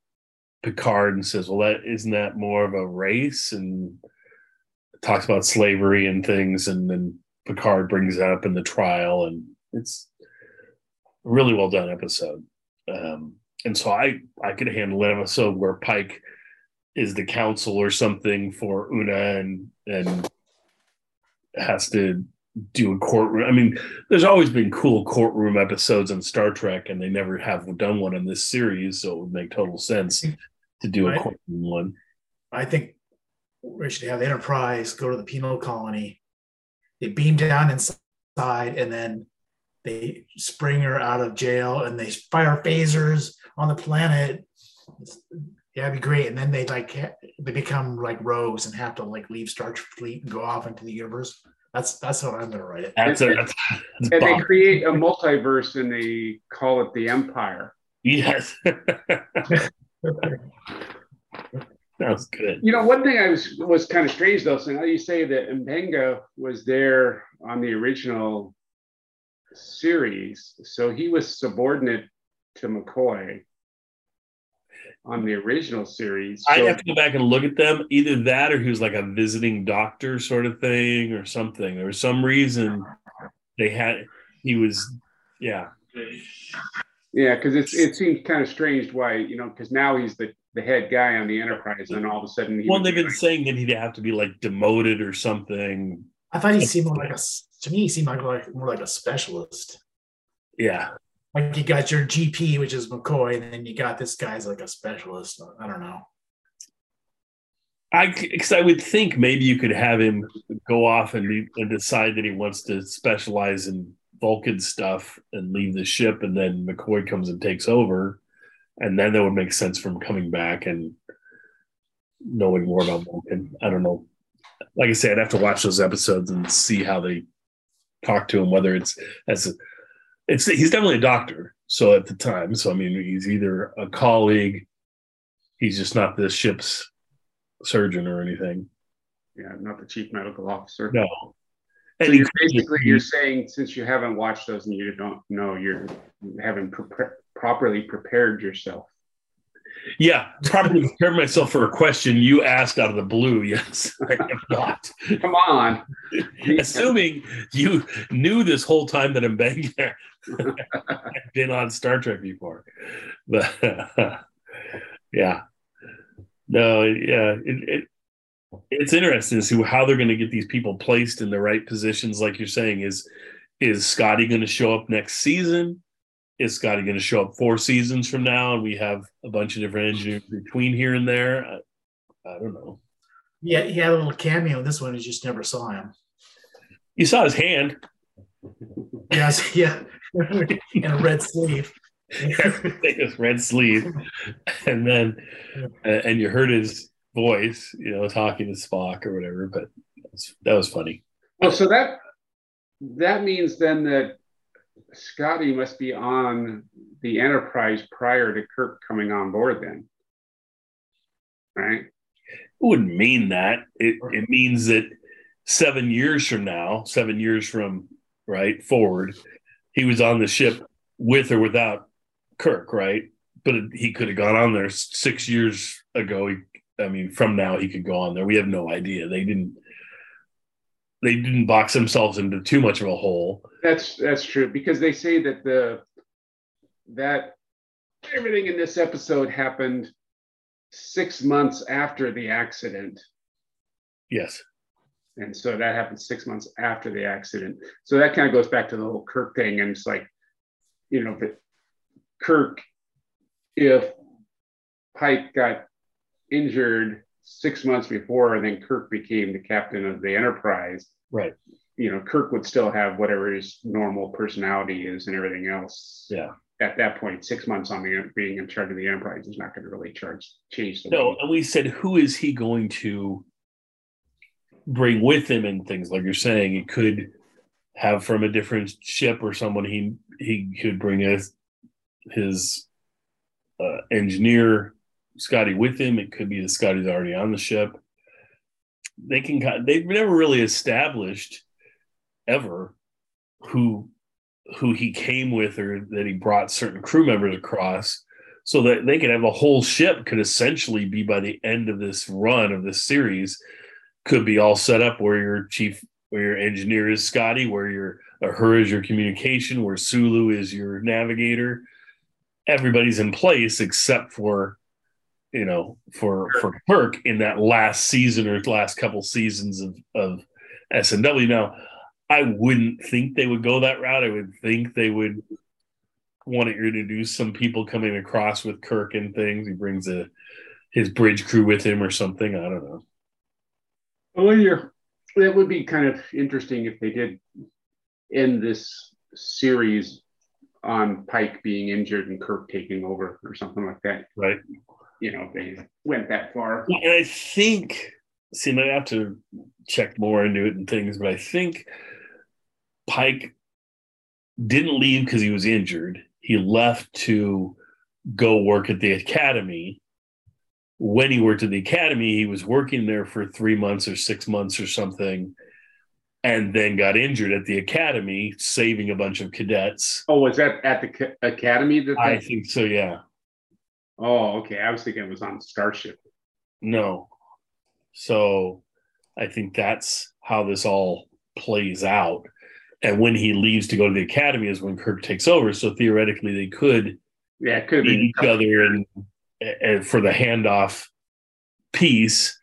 Picard and says, well, that isn't that more of a race? And talks about slavery and things, and then Picard brings up in the trial, and it's a really well done episode. Um, and so I I could handle an episode where Pike is the counsel or something for Una and and has to do a courtroom. I mean, there's always been cool courtroom episodes on Star Trek, and they never have done one in this series, so it would make total sense to do a courtroom one. I think we should have the Enterprise go to the penal colony. They beam down inside and then they spring her out of jail and they fire phasers on the planet. It's- yeah, it'd be great. And then they like they become like rogues and have to like leave Starfleet and go off into the universe. That's that's how I'm gonna write it. That's a that's, that's And they create a multiverse and they call it the Empire. yes. Sounds good. You know, one thing I was was kind of strange though. So now you say that M'Benga was there on the original series, so he was subordinate to McCoy on the original series. I have to go back and look at them. Either that, or he was like a visiting doctor sort of thing, or something. There was some reason they had he was, yeah, Yeah, because it's it seems kind of strange why you know because now he's the the head guy on the Enterprise, and all of a sudden he Well, they've be been like- saying that he'd have to be like demoted or something. I thought he seemed more like a to me he seemed like, like more like a specialist. Yeah, Like you got your GP, which is McCoy, and then you got this guy's like a specialist. I don't know. I because I would think maybe you could have him go off and, be, and decide that he wants to specialize in Vulcan stuff and leave the ship, and then McCoy comes and takes over, and then that would make sense from coming back and knowing more about Vulcan. I don't know. Like I said, I'd have to watch those episodes and see how they talk to him. Whether it's as a, it's he's definitely a doctor. So at the time, so I mean, he's either a colleague, he's just not the ship's surgeon or anything. yeah, not the chief medical officer. No. So you're basically you're saying since you haven't watched those and you don't know, you're you haven't pre- properly prepared yourself. yeah, probably prepared myself for a question you asked out of the blue. Yes, I have not. Come on. Assuming you knew this whole time that had been there, I've been on Star Trek before. But yeah. No, yeah. It, it it's interesting to see how they're going to get these people placed in the right positions. Like you're saying, is is Scotty going to show up next season? Is Scotty going to show up four seasons from now, and we have a bunch of different engineers between here and there? I, I don't know. Yeah, he had a little cameo in this one. You just never saw him. You saw his hand. Yes, yeah, in a red sleeve. his red sleeve, and then uh, and you heard his voice, you know, talking to Spock or whatever. But that's, that was funny. Well, so that that means then that Scotty must be on the Enterprise prior to Kirk coming on board. Then, right? It wouldn't mean that. It it means that seven years from now, seven years from right forward, he was on the ship with or without Kirk, right? But he could have gone on there six years ago. He, I mean, from now he could go on there. We have no idea. They didn't. They didn't box themselves into too much of a hole. That's that's true because they say that the that everything in this episode happened six months after the accident. Yes. And so that happened six months after the accident. So that kind of goes back to the whole Kirk thing. And it's like, you know, but Kirk, if Pike got injured six months before, and then Kirk became the captain of the Enterprise, Right. you know, Kirk would still have whatever his normal personality is and everything else. Yeah. At that point, six months on the being in charge of the Enterprise is not going to really charge change the No, way- and we said, who is he going to bring with him and things like you're saying? it could have from a different ship or someone he he could bring his his uh, engineer Scotty with him. It could be that Scotty's already on the ship. They can they've never really established ever who who he came with or that he brought certain crew members across so that they could have a whole ship could essentially be by the end of this run of this series could be all set up where your chief where your engineer is Scotty, where your uh, her is your communication, where Sulu is your navigator. Everybody's in place except for you know for for Kirk in that last season or last couple seasons of of SNW. Now, I wouldn't think they would go that route. I would think they would want to introduce some people coming across with Kirk and things. He brings a his bridge crew with him or something. I don't know. Well, you're, it would be kind of interesting if they did end this series on Pike being injured and Kirk taking over or something like that. Right. You know, they went that far. And I think, see, I have to check more into it and things, but I think Pike didn't leave because he was injured. He left to go work at the academy. When he worked at the academy, he was working there for three months or six months or something, and then got injured at the academy, saving a bunch of cadets. Oh, was that at the academy? That I think so, yeah. Oh, okay. I was thinking it was on Starship. No. So I think that's how this all plays out. And when he leaves to go to the academy is when Kirk takes over. So theoretically, they could Yeah, it could have been. each other and, and for the handoff piece.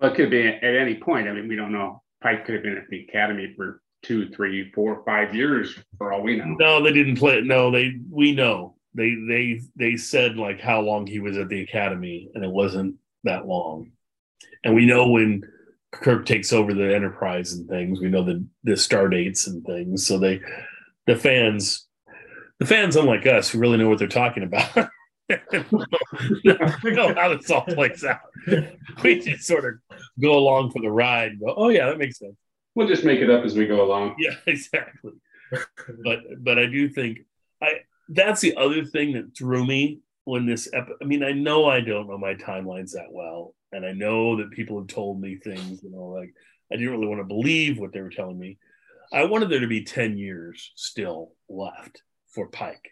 Well, it could be at any point. I mean, we don't know. Pike could have been at the academy for two, three, four, five years for all we know. No, they didn't play. It. No, they we know they they they said like how long he was at the academy, and it wasn't that long. And we know when Kirk takes over the Enterprise and things, we know the the star dates and things. So they the fans the fans unlike us who really know what they're talking about. We know how this all plays out. We just sort of go along for the ride. and Go, oh yeah, that makes sense. We'll just make it up as we go along. Yeah, exactly. but but I do think that's the other thing that threw me when this ep- I mean I know I don't know my timelines that well and I know that people have told me things you know like I didn't really want to believe what they were telling me. I wanted there to be 10 years still left for Pike.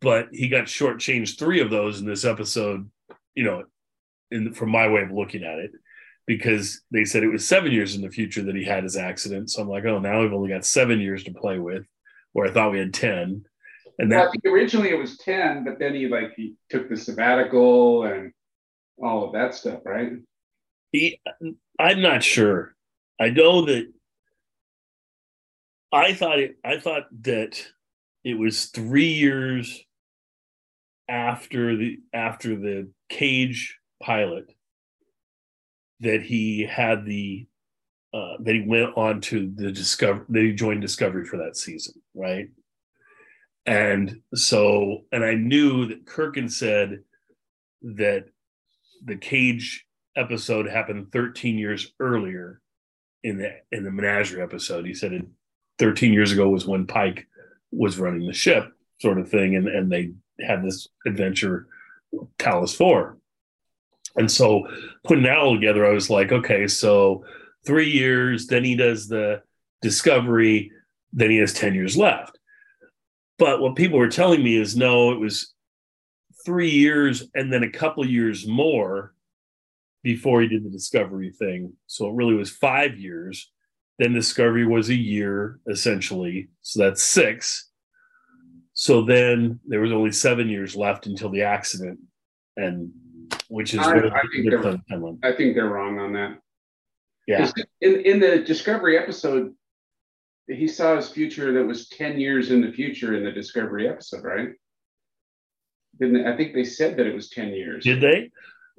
But he got shortchanged three of those in this episode, you know, in from my way of looking at it because they said it was seven years in the future that he had his accident. So I'm like, oh, now we've only got seven years to play with, where I thought we had 10. And Well, I that, think originally it was 10, but then he like he took the sabbatical and all of that stuff, right? he, I'm not sure. I know that I thought it, I thought that it was three years after the after the cage pilot that he had the uh, that he went on to the discover that he joined discovery for that season right and so and i knew that kirkin said that the cage episode happened 13 years earlier in the in the menagerie episode. He said it 13 years ago was when pike was running the ship sort of thing and and they had this adventure talos 4 and so putting that all together i was like okay so three years then he does the discovery then he has 10 years left but what people were telling me is no it was three years and then a couple years more before he did the discovery thing. So it really was five years. Then discovery was a year essentially. So that's six. So then there was only seven years left until the accident. And which is I- I think they're-. I think they're wrong on that. yeah. In in the Discovery episode, he saw his future that was 10 years in the future in the Discovery episode, right? Didn't they- I think they said that it was 10 years. did they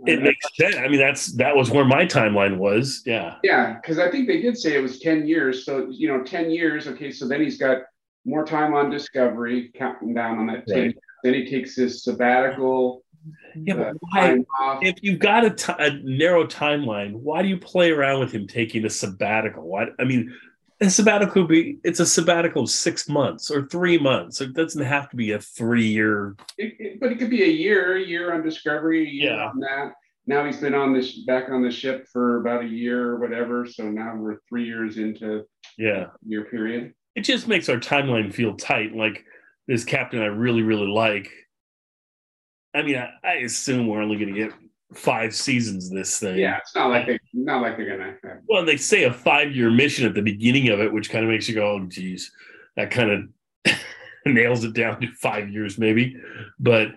it makes sense i mean that's that was where my timeline was yeah Yeah, because I think they did say it was 10 years. So, you know, 10 years. Okay, so then he's got more time on Discovery, counting down on that 10. Right. Then he takes his sabbatical. yeah uh, but why if you've got a a narrow timeline, why do you play around with him taking a sabbatical? Why? I mean, a sabbatical would be it's a sabbatical of six months or three months. It doesn't have to be a three year. But it could be a year, a year on Discovery, a year Yeah. on that. Now he's been on this back on the ship for about a year or whatever. So now we're three years into Yeah, year period. it just makes our timeline feel tight. Like this captain, I really really like. I mean, I, I assume we're only going to get five seasons of this thing. Yeah, it's not like they not like they're gonna have Well, they say a five year mission at the beginning of it, which kind of makes you go, oh, geez, that kind of nails it down to five years, maybe. But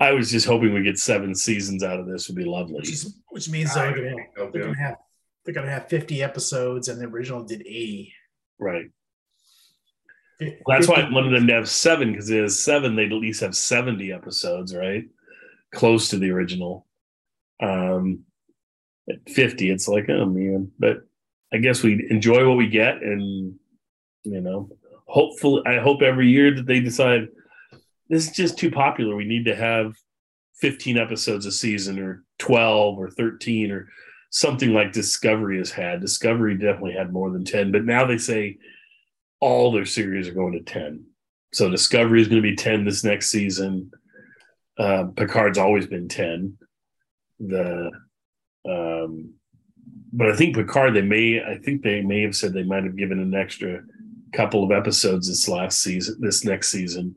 I was just hoping we get seven seasons out of this would be lovely. which is which means they're gonna they'll they're gonna have they're gonna have 50 episodes and the original did 80 Right. That's why I 50 wanted them to have seven because it is seven. They'd at least have seventy episodes, right? Close to the original. Um, at fifty, it's like, oh man. But I guess we enjoy what we get, and you know, hopefully, I hope every year that they decide this is just too popular. We need to have fifteen episodes a season, or twelve, or thirteen, or something like Discovery has had. Discovery definitely had more than ten, but now they say all their series are going to 10. So Discovery is going to be 10 this next season. Uh, Picard's always been 10. The um, but I think Picard they may I think they may have said they might have given an extra couple of episodes this last season this next season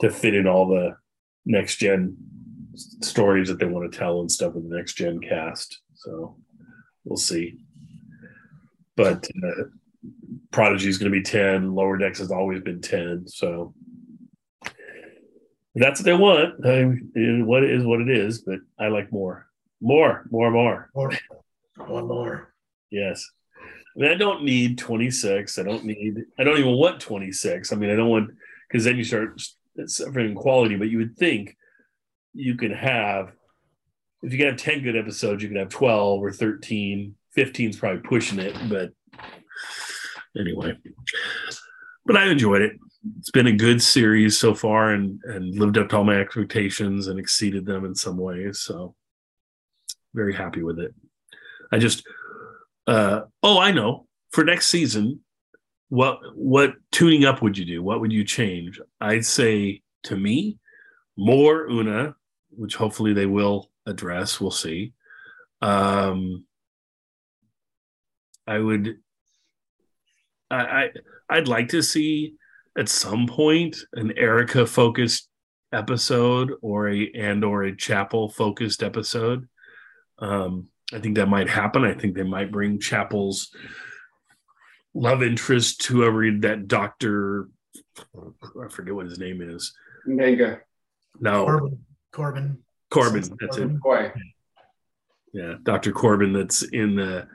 to fit in all the next gen stories that they want to tell and stuff with the next gen cast. So we'll see. But uh, Prodigy is going to be 10. Lower Decks has always been 10. So that's what they want. I, it- what is what it is, but I like more. More, more, more. More. One more. Yes. I mean, I don't need 26. I don't need, I don't even want 26. I mean, I don't want, because then you start suffering quality, but you would think you could have, if you can have 10 good episodes, you could have 12 or 13. 15 is probably pushing it, but anyway. But I enjoyed it. It's been a good series so far and, and lived up to all my expectations and exceeded them in some ways. So very happy with it. I just, uh, oh, I know. For next season, what what tuning up would you do? What would you change? I'd say to me, more Una, which hopefully they will address. We'll see. Um, I would. I, I I'd like to see at some point an Erica focused episode or a and or a Chapel focused episode. Um, I think that might happen. I think they might bring Chapel's love interest, whoever that doctor, I forget what his name is. Mega No, Corbin. Corbin. Corbin. Something That's it. Corbin. boy. Yeah, Doctor Corbin. That's in the.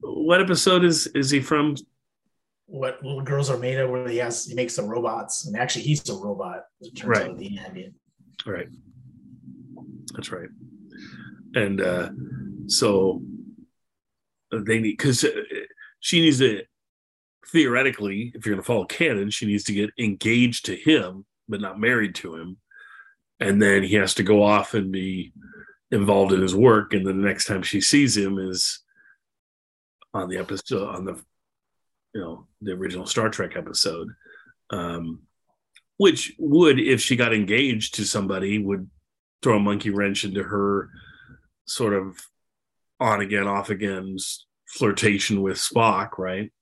What episode is is he from? What little girls are made of, where he has he makes the robots, and actually he's a robot. It turns Right. out at the end. Right. That's right. And uh, so they need because she needs to theoretically, if you're going to follow canon, she needs to get engaged to him, but not married to him, and then he has to go off and be involved in his work. And then the next time she sees him is on the episode on the you know the original Star Trek episode. Um, which would, if she got engaged to somebody, would throw a monkey wrench into her sort of on again, off again flirtation with Spock, right?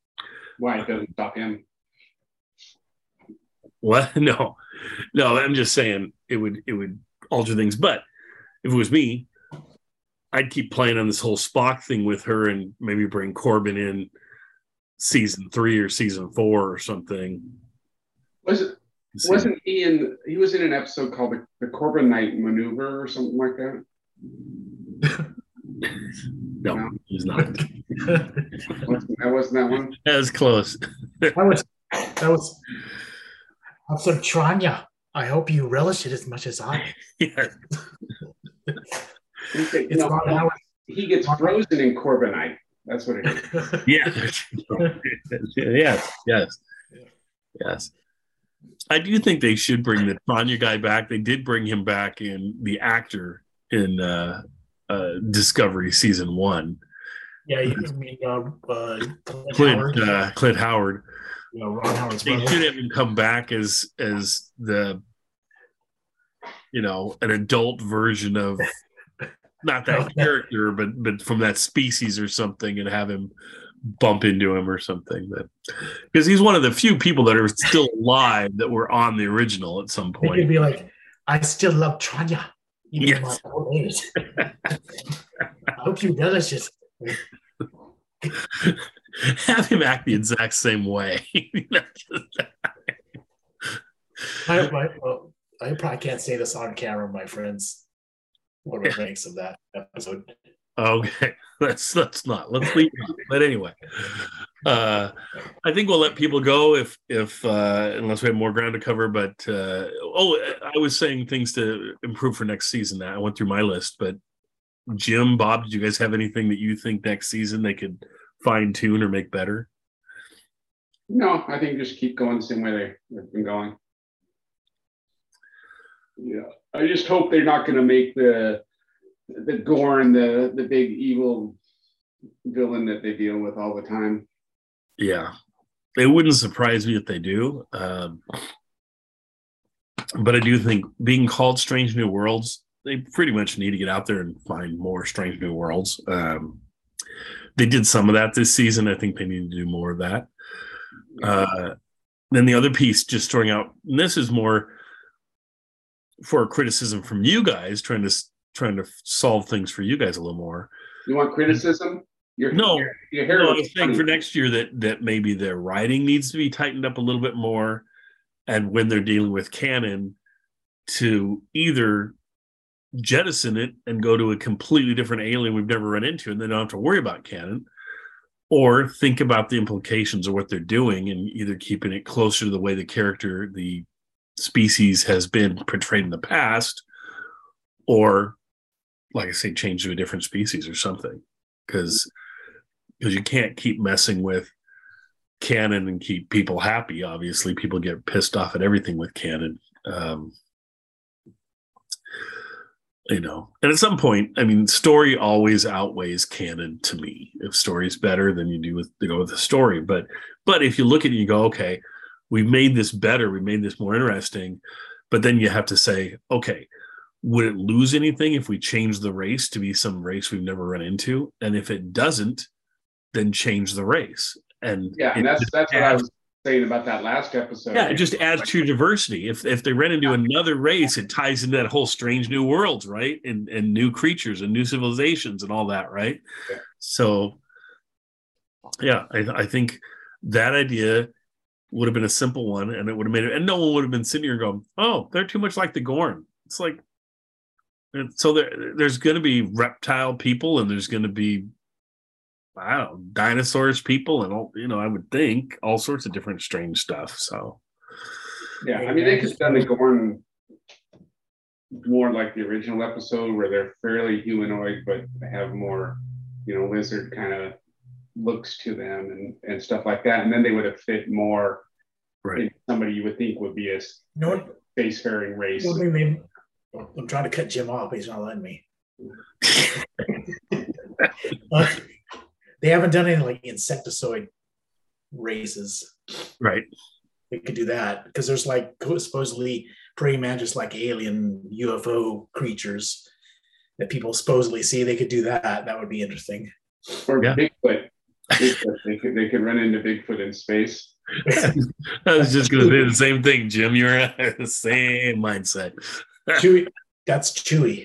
Why it doesn't stop him? What? No, no. I'm just saying it would it would alter things. But if it was me, I'd keep playing on this whole Spock thing with her, and maybe bring Corbin in season three or season four or something. Was it? Wasn't he in? He was in an episode called the, the Corbinite Maneuver or something like that. No, he's not. That wasn't that one. That was close. That was that was episode Tranya. I hope you relish it as much as I. yeah. He, said, It's no, Ron Howard. he gets frozen in Corbinite. That's what it is. Yeah. yes. Yes. Yes. I do think they should bring the Tanya guy back. They did bring him back in the actor in uh, uh, Discovery season one. yeah, you mean uh, uh, Clint Clint Howard, uh, Clint Howard. you know, Ron Howard's They brother. him come back as as the you know an adult version of not that character, but but from that species or something, and have him bump into him or something. But because he's one of the few people that are still alive that were on the original at some point. be like, I still love Tranya. Even in my Yes. age. I hope you it. have him act the exact same way. I, I, well, I probably can't say this on camera, my friends. What it makes of that episode. okay, let's let's not let's leave. But anyway, uh, I think we'll let people go if if uh, unless we have more ground to cover. But uh, oh, I was saying things to improve for next season. I went through my list, but Jim, Bob, did you guys have anything that you think next season they could fine tune or make better? No, I think just keep going the same way they, they've been going. Yeah, I just hope they're not going to make the the Gorn the the big evil villain that they deal with all the time. Yeah, it wouldn't surprise me if they do. Um, but I do think being called Strange New Worlds, they pretty much need to get out there and find more Strange New Worlds. Um, they did some of that this season. I think they need to do more of that. Uh, then the other piece, just throwing out, and this is more for criticism from you guys, trying to trying to solve things for you guys a little more. You want criticism? Your, no, your, your hair no, I was saying for next year that that maybe their writing needs to be tightened up a little bit more, and when they're dealing with canon, to either jettison it and go to a completely different alien we've never run into, and then don't have to worry about canon, or think about the implications of what they're doing and either keeping it closer to the way the character, the species has been portrayed in the past, or like I say, change to a different species or something. Because because you can't keep messing with canon and keep people happy. Obviously, people get pissed off at everything with canon. Um, you know, and at some point, I mean, story always outweighs canon to me. If story's better, then you do with go with the story. But but if you look at it, you go, okay, we made this better, we made this more interesting. But then you have to say, okay, would it lose anything if we change the race to be some race we've never run into? And if it doesn't, then change the race. And yeah, and that's that's adds, what I was saying about that last episode. Yeah, it just adds to diversity. If if they run into another race, it ties into that whole strange new worlds, right? And and new creatures and new civilizations and all that, right? Yeah. So yeah, I, I think that idea would have been a simple one and it would have made it and no one would have been sitting here going, Oh, they're too much like the Gorn. It's like so there, there's going to be reptile people and there's going to be I don't know, dinosaurs, people, and all, you know, I would think all sorts of different strange stuff. So, yeah, I mean, they could have done the Gorn more like the original episode where they're fairly humanoid, but have more, you know, lizard kind of looks to them and, and stuff like that. And then they would have fit more right. somebody you would think would be a no, spacefaring race. I'm trying to cut Jim off. He's not letting me. they haven't done any like insectoid races. Right. They could do that because there's like supposedly praying mantis like alien UFO creatures that people supposedly see. They could do that. That would be interesting. Or yeah. Bigfoot. Bigfoot. They could they could run into Bigfoot in space. I was just going to say the same thing, Jim. You're the same mindset. Chewie, that's Chewie.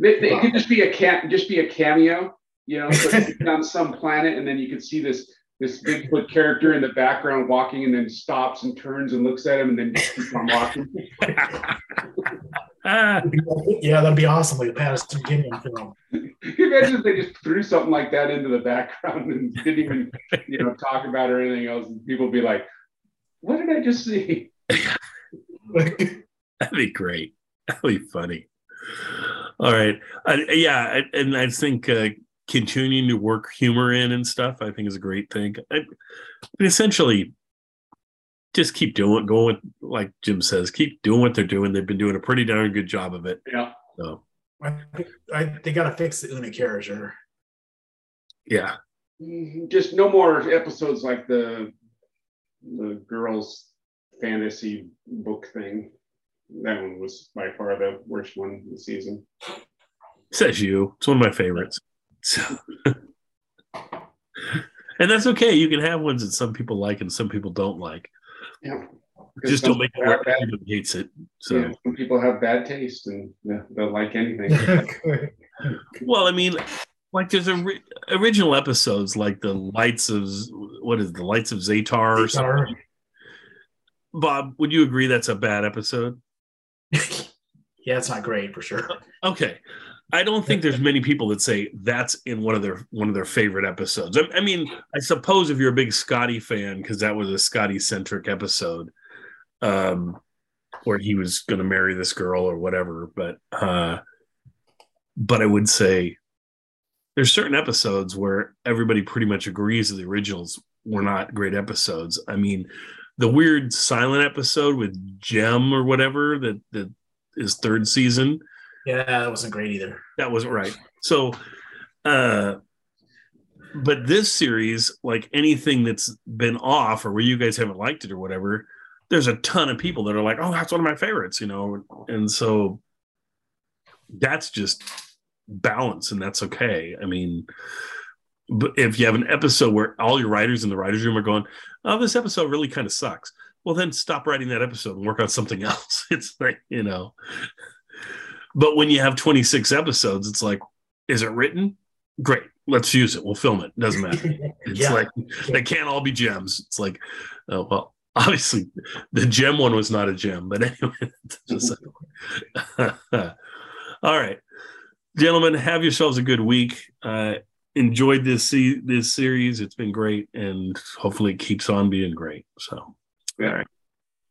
It, it could just be a cat, just be a cameo you know, so on some planet, and then you could see this this Bigfoot character in the background walking, and then stops and turns and looks at him, and then keeps on walking. yeah, that'd be awesome, like a Patterson Gimlin film. Imagine if they just threw something like that into the background and didn't even, you know, talk about or anything else, and people be like, "What did I just see?" That'd be great. That'd be funny. All right, uh, yeah, and I think uh, continuing to work humor in and stuff, I think is a great thing. I, essentially, just keep doing, what, going with, like Jim says, keep doing what they're doing. They've been doing a pretty darn good job of it. Yeah. So I, I they got to fix the Una character. Yeah. Just no more episodes like the the girls fantasy book thing. That one was by far the worst one of the season. Says you. It's one of my favorites. So, and that's okay. You can have ones that some people like and some people don't like. Yeah. Just don't make it work. Everybody hates it. So yeah, some people have bad taste and yeah, they'll like anything. well, I mean, like there's a original episodes like the lights of what is the lights of Zetar or something. Bob, would you agree that's a bad episode? yeah, it's not great for sure. Okay. I don't think there's many people that say that's in one of their one of their favorite episodes. I, I mean, I suppose if you're a big Scotty fan, because that was a Scotty centric episode, um, where he was going to marry this girl or whatever. But uh, but I would say there's certain episodes where everybody pretty much agrees that the originals were not great episodes. I mean, the weird silent episode with Gem or whatever that that is third season Yeah, that wasn't great either. that wasn't right. So, uh, but this series, like anything that's been off or where you guys haven't liked it or whatever, there's a ton of people that are like, oh, that's one of my favorites, you know, and so that's just balance, and that's okay. I mean, but if you have an episode where all your writers in the writers' room are going, oh, this episode really kind of sucks, well, then stop writing that episode and work on something else. It's like, you know, but when you have 26 episodes, it's like, is it written? Great. Let's use it. We'll film it. Doesn't matter. It's yeah. like they can't all be gems. It's like, oh, well, obviously the gem one was not a gem, but anyway. it's just like- all right, gentlemen, have yourselves a good week. Uh, enjoyed this se- this series. It's been great, and hopefully it keeps on being great. So, Yeah. all right,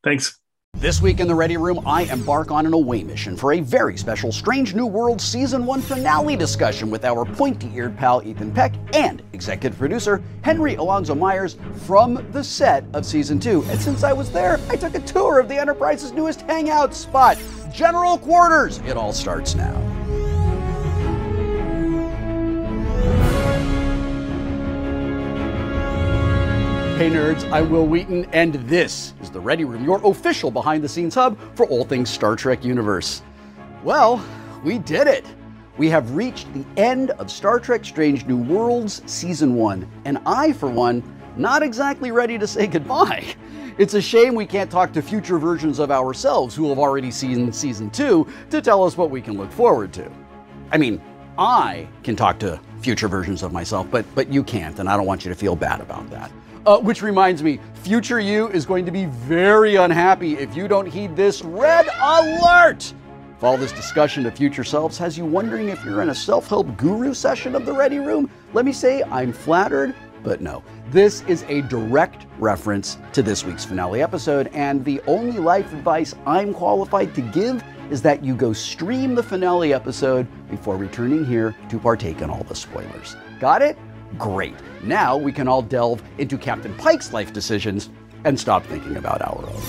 thanks. This week in the Ready Room, I embark on an away mission for a very special Strange New World Season 1 finale discussion with our pointy eared pal Ethan Peck and executive producer Henry Alonso Myers from the set of Season 2. And since I was there, I took a tour of the Enterprise's newest hangout spot, General Quarters. It all starts now. Hey nerds, I'm Wil Wheaton, and this is the Ready Room, your official behind the scenes hub for all things Star Trek universe. Well, we did it! We have reached the end of Star Trek Strange New Worlds Season 1, and I, for one, not exactly ready to say goodbye. It's a shame we can't talk to future versions of ourselves who have already seen Season 2 to tell us what we can look forward to. I mean, I can talk to future versions of myself, but but you can't, and I don't want you to feel bad about that. Uh, which reminds me, future you is going to be very unhappy if you don't heed this red alert. If all this discussion of future selves has you wondering if you're in a self-help guru session of the Ready Room, let me say I'm flattered, but no. This is a direct reference to this week's finale episode, and the only life advice I'm qualified to give is that you go stream the finale episode before returning here to partake in all the spoilers. Got it? Great. Now we can all delve into Captain Pike's life decisions and stop thinking about our own.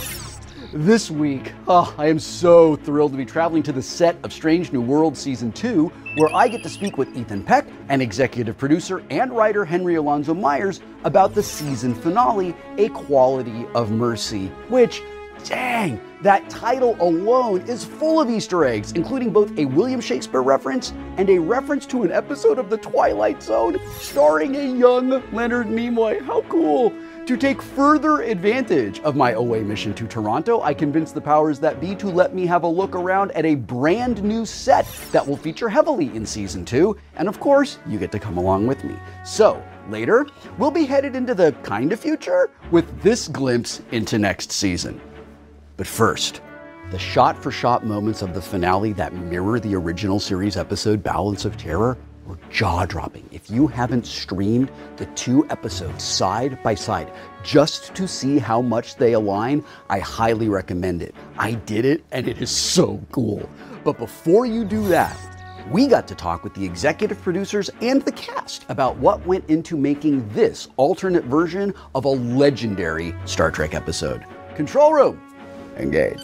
This week, oh, I am so thrilled to be traveling to the set of Strange New World Season 2, where I get to speak with Ethan Peck and executive producer and writer Henry Alonso Myers about the season finale, A Quality of Mercy, which, dang, that title alone is full of Easter eggs, including both a William Shakespeare reference and a reference to an episode of The Twilight Zone starring a young Leonard Nimoy. How cool! To take further advantage of my away mission to Toronto, I convinced the powers that be to let me have a look around at a brand new set that will feature heavily in season two, and of course, you get to come along with me. So, later, we'll be headed into the kind of future with this glimpse into next season. But first, the shot for shot moments of the finale that mirror the original series episode Balance of Terror were jaw dropping. If you haven't streamed the two episodes side by side just to see how much they align, I highly recommend it. I did it and it is so cool. But before you do that, we got to talk with the executive producers and the cast about what went into making this alternate version of a legendary Star Trek episode. Control room, engage.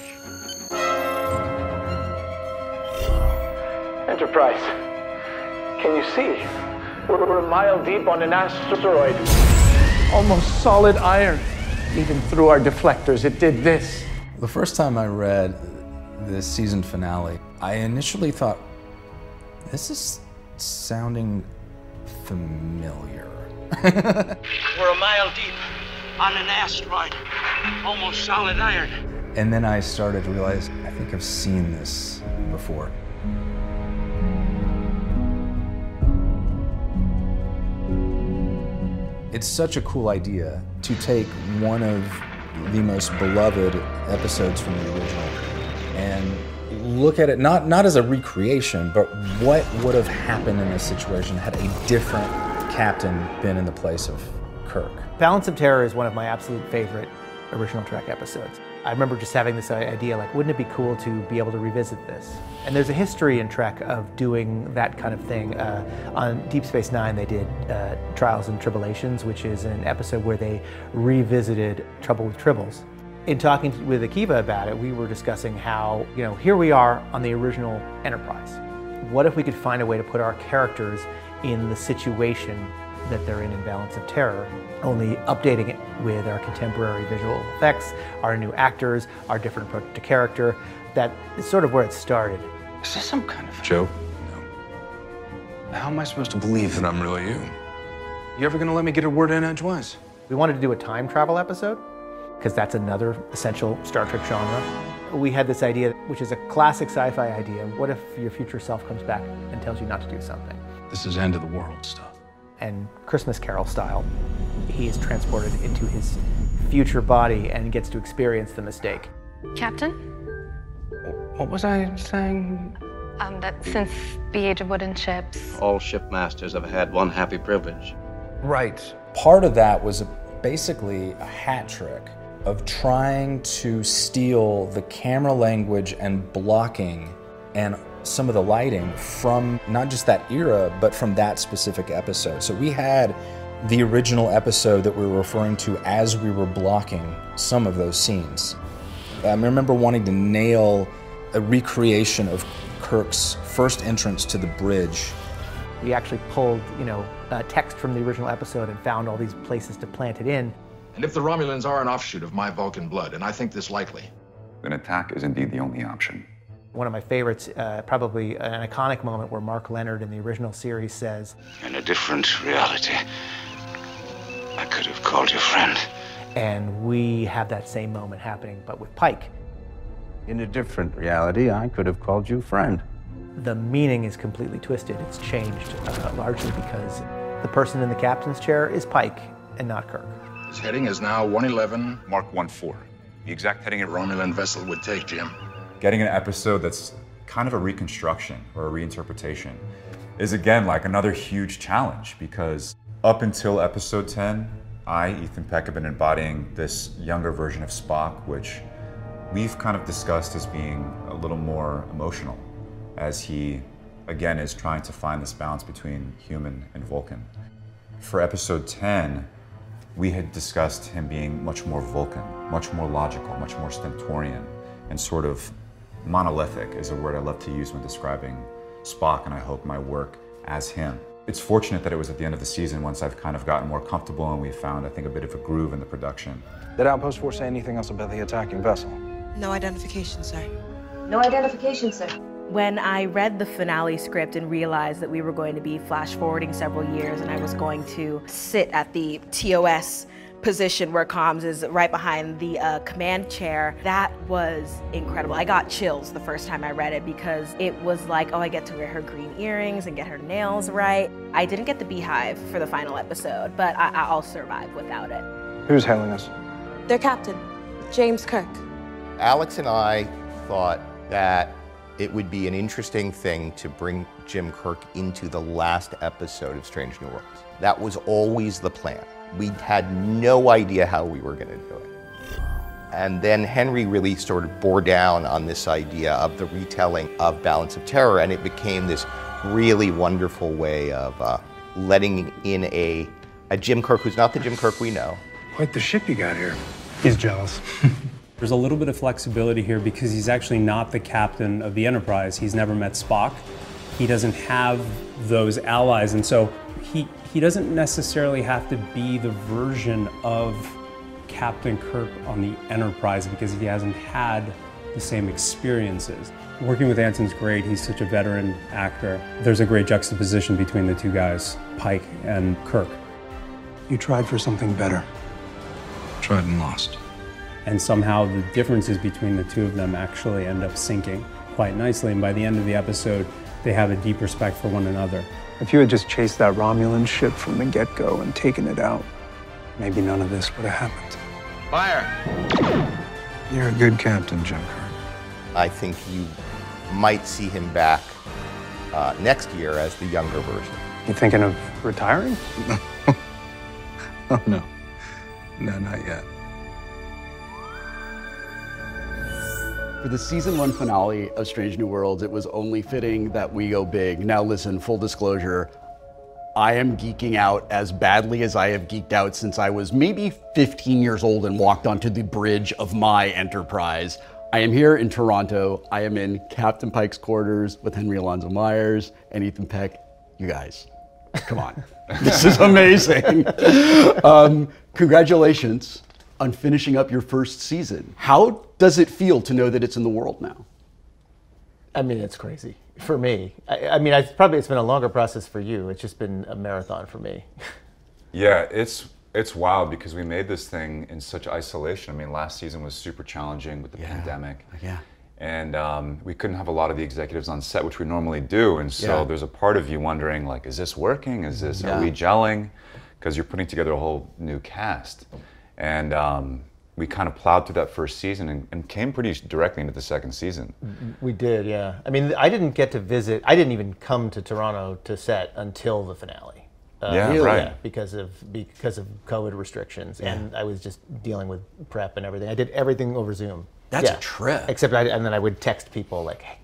Enterprise, can you see? We're, we're a mile deep on an asteroid. Almost solid iron. Even through our deflectors, it did this. The first time I read this season finale, I initially thought, this is sounding familiar. We're a mile deep on an asteroid, almost solid iron. And then I started to realize, I think I've seen this before. It's such a cool idea to take one of the most beloved episodes from the original and look at it not not as a recreation, but what would have happened in this situation had a different captain been in the place of Kirk. Balance of Terror is one of my absolute favorite original Trek episodes. I remember just having this idea like, wouldn't it be cool to be able to revisit this? And there's a history in Trek of doing that kind of thing. Uh, on Deep Space Nine, they did uh, Trials and Tribble-ations, which is an episode where they revisited Trouble with Tribbles. In talking with Akiva about it, we were discussing how, you know, here we are on the original Enterprise. What if we could find a way to put our characters in the situation that they're in in Balance of Terror, only updating it with our contemporary visual effects, our new actors, our different approach to character. That is sort of where it started. Is this some kind of joke? No. How am I supposed to believe that I'm really you? You ever gonna let me get a word in edgewise? We wanted to do a time travel episode because that's another essential Star Trek genre. We had this idea, which is a classic sci-fi idea. What if your future self comes back and tells you not to do something? This is end of the world stuff and Christmas Carol style, he is transported into his future body and gets to experience the mistake. Captain? What was I saying? Um, that since the age of wooden ships, all shipmasters have had one happy privilege. Right. Part of that was basically a hat trick of trying to steal the camera language and blocking and some of the lighting from not just that era, but from that specific episode. So we had the original episode that we were referring to as we were blocking some of those scenes. I remember wanting to nail a recreation of Kirk's first entrance to the bridge. We actually pulled, you know, uh, text from the original episode and found all these places to plant it in. And if the Romulans are an offshoot of my Vulcan blood, and I think this likely, then attack is indeed the only option. One of my favorites, uh, probably an iconic moment where Mark Lenard in the original series says, In a different reality, I could have called you friend. And we have that same moment happening, but with Pike. In a different reality, I could have called you friend. The meaning is completely twisted. It's changed uh, largely because the person in the captain's chair is Pike and not Kirk. His heading is now 111. Mark 14. The exact heading a Romulan vessel would take, Jim getting an episode that's kind of a reconstruction or a reinterpretation is again like another huge challenge because up until episode 10, I, Ethan Peck, have been embodying this younger version of Spock, which we've kind of discussed as being a little more emotional as he, again, is trying to find this balance between human and Vulcan. For episode 10, we had discussed him being much more Vulcan, much more logical, much more stentorian, and sort of Monolithic is a word I love to use when describing Spock, and I hope my work as him. It's fortunate that it was at the end of the season once I've kind of gotten more comfortable and we found, I think, a bit of a groove in the production. Did Outpost Four say anything else about the attacking vessel? No identification, sir. No identification, sir. When I read the finale script and realized that we were going to be flash forwarding several years and I was going to sit at the TOS position where comms is right behind the uh, command chair. That was incredible. I got chills the first time I read it because it was like, oh, I get to wear her green earrings and get her nails right. I didn't get the beehive for the final episode, but I- will survive without it. Who's hailing us? Their captain, James Kirk. Alex and I thought that it would be an interesting thing to bring Jim Kirk into the last episode of Strange New Worlds. That was always the plan. We had no idea how we were going to do it. And then Henry really sort of bore down on this idea of the retelling of Balance of Terror, and it became this really wonderful way of uh, letting in a, a Jim Kirk who's not the Jim Kirk we know. Quite the ship you got here. He's jealous. There's a little bit of flexibility here because he's actually not the captain of the Enterprise. He's never met Spock. He doesn't have those allies, and so he he doesn't necessarily have to be the version of Captain Kirk on the Enterprise because he hasn't had the same experiences. Working with Anson's great. He's such a veteran actor. There's a great juxtaposition between the two guys, Pike and Kirk. You tried for something better. Tried and lost. And somehow the differences between the two of them actually end up syncing quite nicely. And by the end of the episode, they have a deep respect for one another. If you had just chased that Romulan ship from the get go and taken it out, maybe none of this would have happened. Fire! You're a good captain, Jim Kirk. I think you might see him back uh, next year as the younger version. You thinking of retiring? oh, no. No, not yet. For the season one finale of Strange New Worlds, it was only fitting that we go big. Now, listen, full disclosure, I am geeking out as badly as I have geeked out since I was maybe 15 years old and walked onto the bridge of my enterprise. I am here in Toronto. I am in Captain Pike's quarters with Henry Alonso Myers and Ethan Peck. You guys, come on. this is amazing. um, congratulations on finishing up your first season. How does it feel to know that it's in the world now? I mean, it's crazy for me. I, I mean, I, probably it's been a longer process for you. It's just been a marathon for me. Yeah, it's it's wild because we made this thing in such isolation. I mean, last season was super challenging with the Yeah. pandemic. Yeah. And um, we couldn't have a lot of the executives on set, which we normally do. And so Yeah. there's a part of you wondering, like, is this working? Is this, Yeah. are we gelling? Because you're putting together a whole new cast. And um, we kind of plowed through that first season and, and came pretty directly into the second season. We did, yeah. I mean, I didn't get to visit. I didn't even come to Toronto to set until the finale. Uh, Yeah, Really? right. because of because of COVID restrictions, Yeah. and I was just dealing with prep and everything. I did everything over Zoom. That's a trip. Except, I, and then I would text people like, "Hey,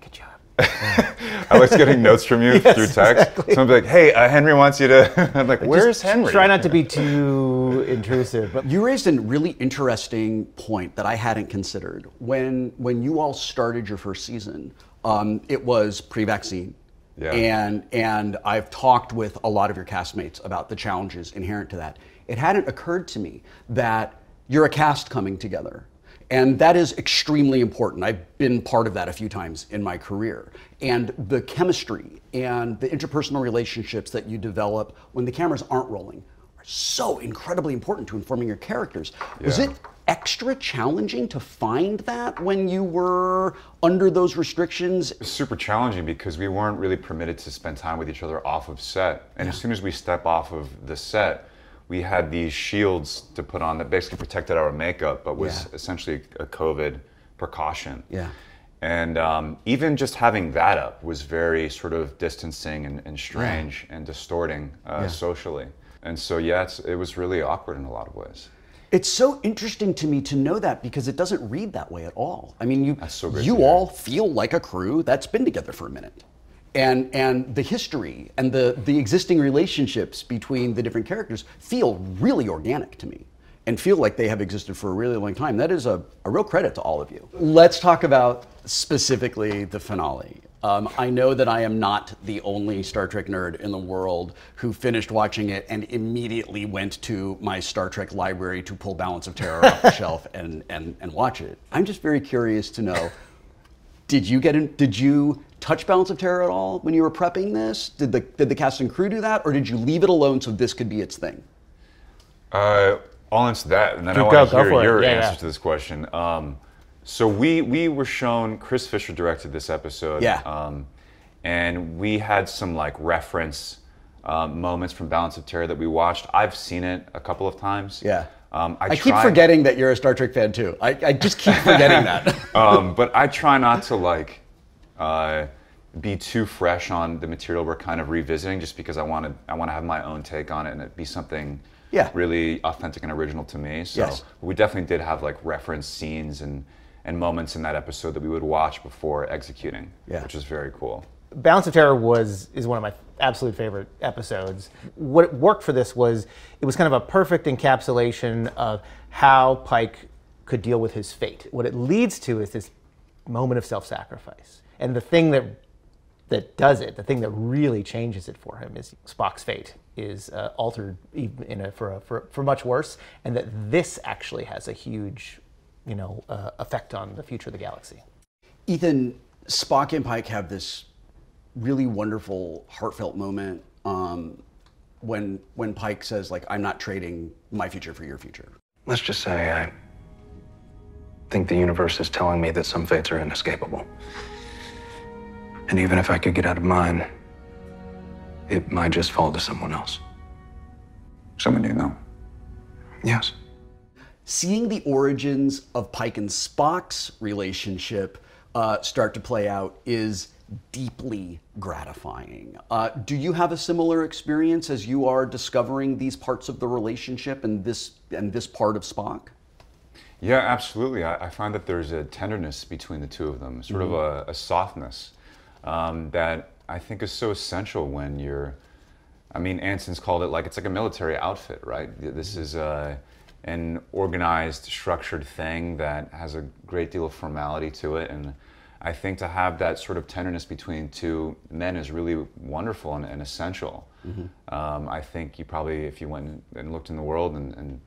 good job." I was getting notes from you Yes, through text. exactly. Someone would be like, hey, uh, Henry wants you to. I'm like, Just where's Henry? Try not to be too intrusive. But You raised a really interesting point that I hadn't considered. When when you all started your first season, um, it was pre-vaccine. Yeah. And and I've talked with a lot of your castmates about the challenges inherent to that. It hadn't occurred to me that you're a cast coming together. And that is extremely important. I've been part of that a few times in my career. And the chemistry and the interpersonal relationships that you develop when the cameras aren't rolling are so incredibly important to informing your characters. Was it extra challenging to find that when you were under those restrictions? super challenging because we weren't really permitted to spend time with each other off of set. And as soon as we step off of the set, we had these shields to put on that basically protected our makeup, but was Yeah. essentially a COVID precaution. Yeah. And um, even just having that up was very sort of distancing and, and strange and distorting uh, Yeah. socially. And so, yeah, it's, it was really awkward in a lot of ways. It's so interesting to me to know that because it doesn't read that way at all. I mean, you so you all feel like a crew that's been together for a minute. And and the history and the the existing relationships between the different characters feel really organic to me and feel like they have existed for a really long time. That is a, a real credit to all of you. Let's talk about specifically the finale. Um, I know that I am not the only Star Trek nerd in the world who finished watching it and immediately went to my Star Trek library to pull Balance of Terror off the shelf and, and, and watch it. I'm just very curious to know did you get in, did you touch Balance of Terror at all when you were prepping this? Did the, did the cast and crew do that, or did you leave it alone so this could be its thing? Uh, I'll answer that, and then I Go- want go to hear your Yeah, answer yeah. to this question. Um, so we we were shown. Chris Fisher directed this episode. Yeah. Um, and we had some like reference um, moments from Balance of Terror that we watched. I've seen it a couple of times. Yeah. Um, I, I, keep forgetting that you're a Star Trek fan too. I, I just keep forgetting that. um, but I try not to like uh, be too fresh on the material we're kind of revisiting, just because I want to I want to have my own take on it and it be something Yeah. really authentic and original to me. So Yes. we definitely did have like reference scenes and and moments in that episode that we would watch before executing, Yeah. which was very cool. Balance of Terror was is one of my absolute favorite episodes. What worked for this was it was kind of a perfect encapsulation of how Pike could deal with his fate. What it leads to is this moment of self-sacrifice, and the thing that that does it, the thing that really changes it for him, is Spock's fate is uh, altered even in a, for, a, for for much worse, and that this actually has a huge, you know, uh, effect on the future of the galaxy. Ethan, Spock and Pike have this really wonderful, heartfelt moment um, when when Pike says, "Like I'm not trading my future for your future." Let's just say I think the universe is telling me that some fates are inescapable. And even if I could get out of mine, it might just fall to someone else. Someone you know. Yes. Seeing the origins of Pike and Spock's relationship uh, start to play out is deeply gratifying. Uh, do you have a similar experience as you are discovering these parts of the relationship and this and this part of Spock? Yeah, absolutely. I, I find that there's a tenderness between the two of them, sort Mhm. of a, a softness um, that I think is so essential when you're. I mean, Anson's called it like it's like a military outfit, right? This is uh, an organized, structured thing that has a great deal of formality to it, and I think to have that sort of tenderness between two men is really wonderful and, and essential. Mhm. Um, I think you probably, if you went and looked in the world and, and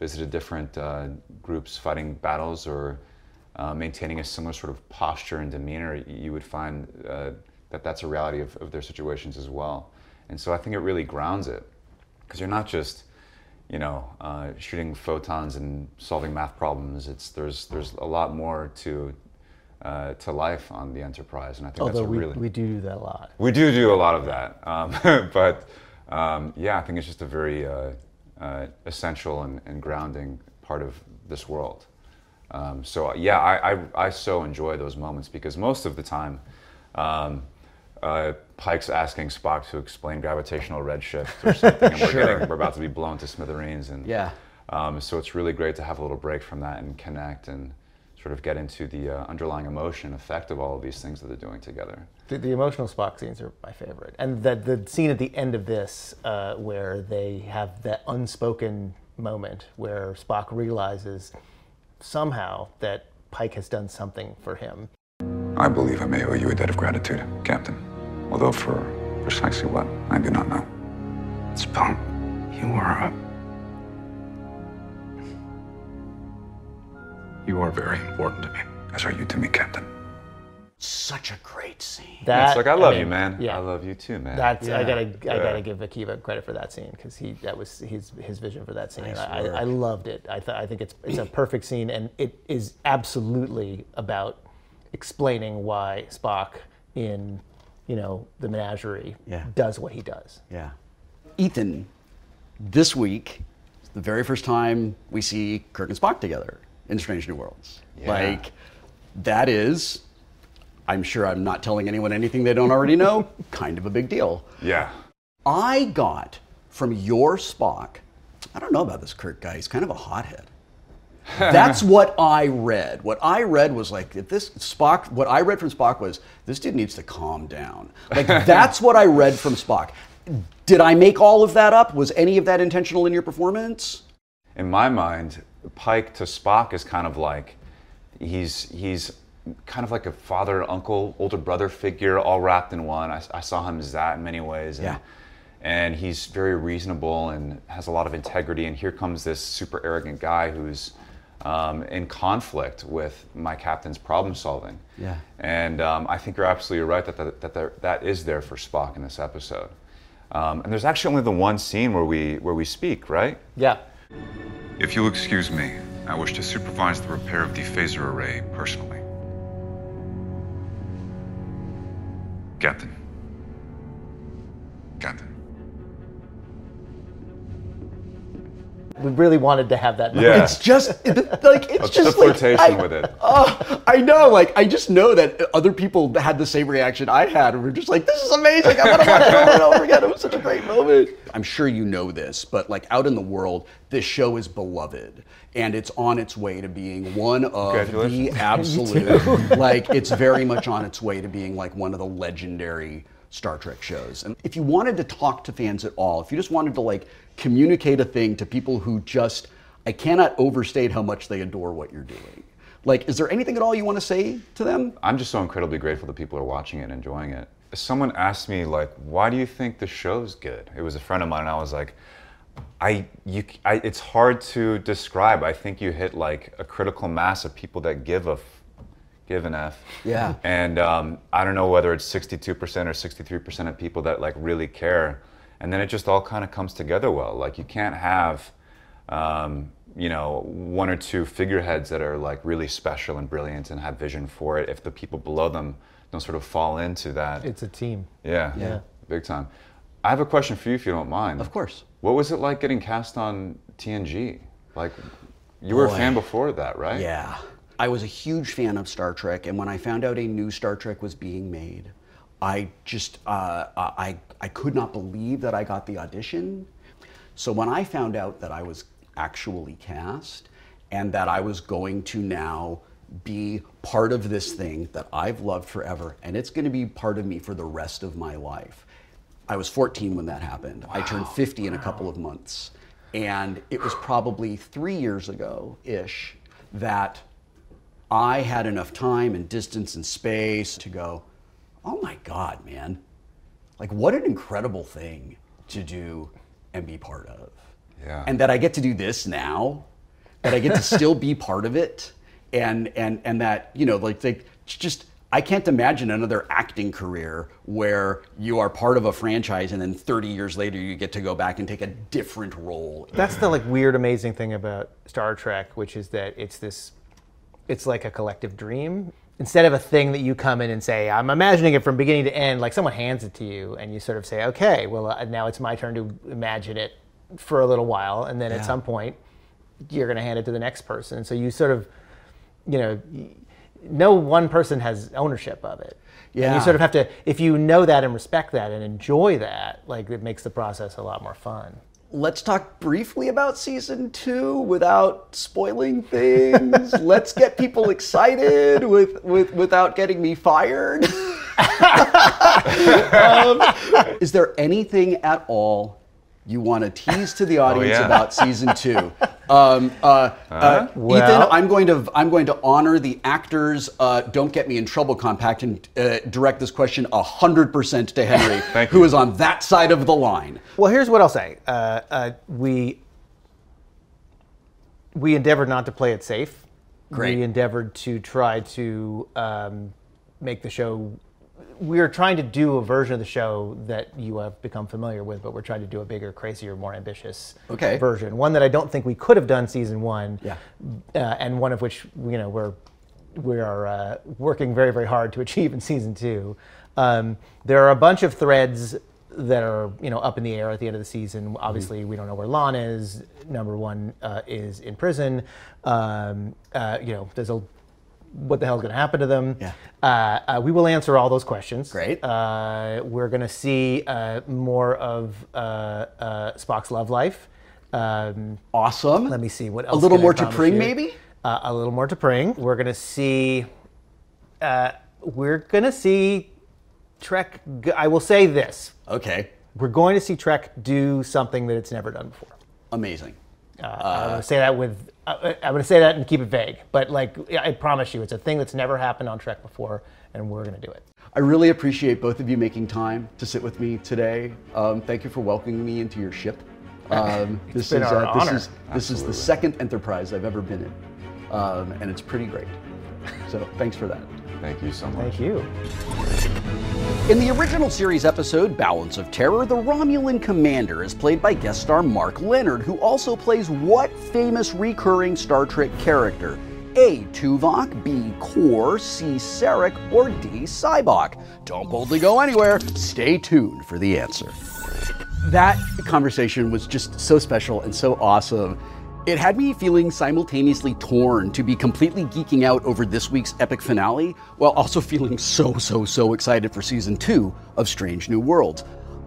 visited different uh, groups fighting battles or uh, maintaining a similar sort of posture and demeanor, you would find uh, that that's a reality of, of their situations as well. And so I think it really grounds it because you're not just, you know, uh, shooting photons and solving math problems. It's there's there's a lot more to uh, to life on the Enterprise, and I think Although that's a we, really we do do that a lot. we do do a lot of that, um, but um, yeah, I think it's just a very uh, uh, essential and, and grounding part of this world. Um, so yeah, I, I, I so enjoy those moments because most of the time, um, uh, Pike's asking Spock to explain gravitational redshift or something, and we're, Sure. getting, we're about to be blown to smithereens, and Yeah. um, so it's really great to have a little break from that and connect and sort of get into the uh, underlying emotion effect of all of these things that they're doing together. The, the emotional Spock scenes are my favorite, and the the scene at the end of this uh, where they have that unspoken moment where Spock realizes somehow that Pike has done something for him. I believe I may owe you a debt of gratitude, Captain. Although for precisely what, I do not know. Spock, you are a... You are very important to me. As are you to me, Captain. Such a great scene. it's like I love you, mean, man. Yeah. I love you too, man. That's I gotta I gotta give Akiva credit for that scene because he that was his his vision for that scene. Nice I, work. I loved it. I th- I think it's it's a perfect scene and it is absolutely about explaining why Spock in you know the menagerie Yeah. does what he does. Yeah. Ethan, this week, is the very first time we see Kirk and Spock together in Strange New Worlds. Yeah. Like, that is, I'm sure I'm not telling anyone anything they don't already know, kind of a big deal. Yeah. I got from your Spock, I don't know about this Kirk guy, he's kind of a hothead. That's what I read. What I read was like, if this Spock, what I read from Spock was, this dude needs to calm down. Like, that's what I read from Spock. Did I make all of that up? Was any of that intentional in your performance? in my mind, Pike to Spock is kind of like he's he's kind of like a father, uncle, older brother figure, all wrapped in one. I, I saw him as that in many ways. And, Yeah. And he's very reasonable and has a lot of integrity. And here comes this super arrogant guy who's um, in conflict with my captain's problem solving. Yeah. And um, I think you're absolutely right that that, that, there, that is there for Spock in this episode. Um, and there's actually only the one scene where we where we speak, right? Yeah. If you'll excuse me, I wish to supervise the repair of the phaser array personally. Captain. Captain. We really wanted to have that. Yeah. moment. It's just it- like it's That's just the like, flirtation I- with it. Oh, I know. Like I just know that other people had the same reaction I had, and we're just like, "This is amazing! I want to watch it over and over again." It was such a great moment. I'm sure you know this, but like out in the world, this show is beloved, and it's on its way to being one of the absolute. like it's very much on its way to being like one of the legendary Star Trek shows. And if you wanted to talk to fans at all, if you just wanted to like communicate a thing to people who just, I cannot overstate how much they adore what you're doing. Like, is there anything at all you want to say to them? I'm just so incredibly grateful that people are watching it and enjoying it. Someone asked me like, "Why do you think the show's good?" It was a friend of mine, and I was like, "I, you, I, it's hard to describe. I think you hit like a critical mass of people that give a, f- give an f. Yeah. And um, I don't know whether it's 62% or 63% of people that like really care, and then it just all kind of comes together well. Like you can't have um, you know, one or two figureheads that are like really special and brilliant and have vision for it. If the people below them don't sort of fall into that, It's a team. yeah, Yeah. big time. I have a question for you, if you don't mind. Of course. What was it like getting cast on TNG? Like, you were Boy. a fan before that, right? Yeah. I was a huge fan of Star Trek, and when I found out a new Star Trek was being made, I just uh, I I could not believe that I got the audition. So when I found out that I was actually cast and that I was going to now be part of this thing that I've loved forever, and it's going to be part of me for the rest of my life. I was 14 when that happened. I turned 50 in a couple of months. And it was probably three years ago ish that I had enough time and distance and space to go, oh my God, man. Like, what an incredible thing to do and be part of. Yeah. And that I get to do this now, that I get to still be part of it. And, and, and that, you know, like, like just, I can't imagine another acting career where you are part of a franchise and then 30 years later you get to go back and take a different role. That's the like weird, amazing thing about Star Trek, which is that it's this, it's like a collective dream. Instead of a thing that you come in and say, I'm imagining it from beginning to end, like someone hands it to you and you sort of say, okay, well, uh, now it's my turn to imagine it for a little while. And then Yeah. at some point, you're going to hand it to the next person. So you sort of, you know, no one person has ownership of it. And Yeah. you sort of have to, if you know that and respect that and enjoy that, like it makes the process a lot more fun. Let's talk briefly about season two without spoiling things. Let's get people excited with, with without getting me fired. Um, is there anything at all you want to tease to the audience yeah. about season two? Um, uh, uh, Ethan, Well- I'm going to I'm going to honor the actors. Uh, don't get me in trouble. Compact and uh, direct this question hundred percent to Henry, who is on that side of the line. Well, here's what I'll say. Uh, uh, we we endeavored not to play it safe. Great. We endeavored to try to um, make the show. We are trying to do a version of the show that you have become familiar with, but we're trying to do a bigger, crazier, more ambitious Okay. version. One that I don't think we could have done season one. Yeah. Uh, and one of which you know we're we are uh, working very very hard to achieve in season two. Um, there are a bunch of threads that are you know up in the air at the end of the season. Obviously, we don't know where La'an is. Number one uh, is in prison. Um, uh, you know, there's a what the hell is going to happen to them? Yeah. Uh, uh, we will answer all those questions. Great. Uh, we're going to see uh, more of uh, uh, Spock's love life. Um, awesome. Let me see what else. A little more T'Pring, maybe? Uh, a little more T'Pring. We're going to see. Uh, we're going to see Trek. g- I will say this. Okay. We're going to see Trek do something that it's never done before. Amazing. Uh, I'm going to say that with. Uh, I'm going to say that and keep it vague, but like I promise you, it's a thing that's never happened on Trek before, and we're going to do it. I really appreciate both of you making time to sit with me today. Um, thank you for welcoming me into your ship. Um, this is our uh, this is this is the second Enterprise I've ever been in, um, and it's pretty great. So thanks for that. Thank you so much. Thank you. In the original series episode Balance of Terror, the Romulan commander is played by guest star Mark Lenard, who also plays what famous recurring Star Trek character? A. Tuvok, B. Kor, C. Sarek, or D. Sybok? Don't boldly go anywhere. Stay tuned for the answer. That conversation was just so special and so awesome. It had me feeling simultaneously torn to be completely geeking out over this week's epic finale, while also feeling so, so, so excited for season two of Strange New Worlds.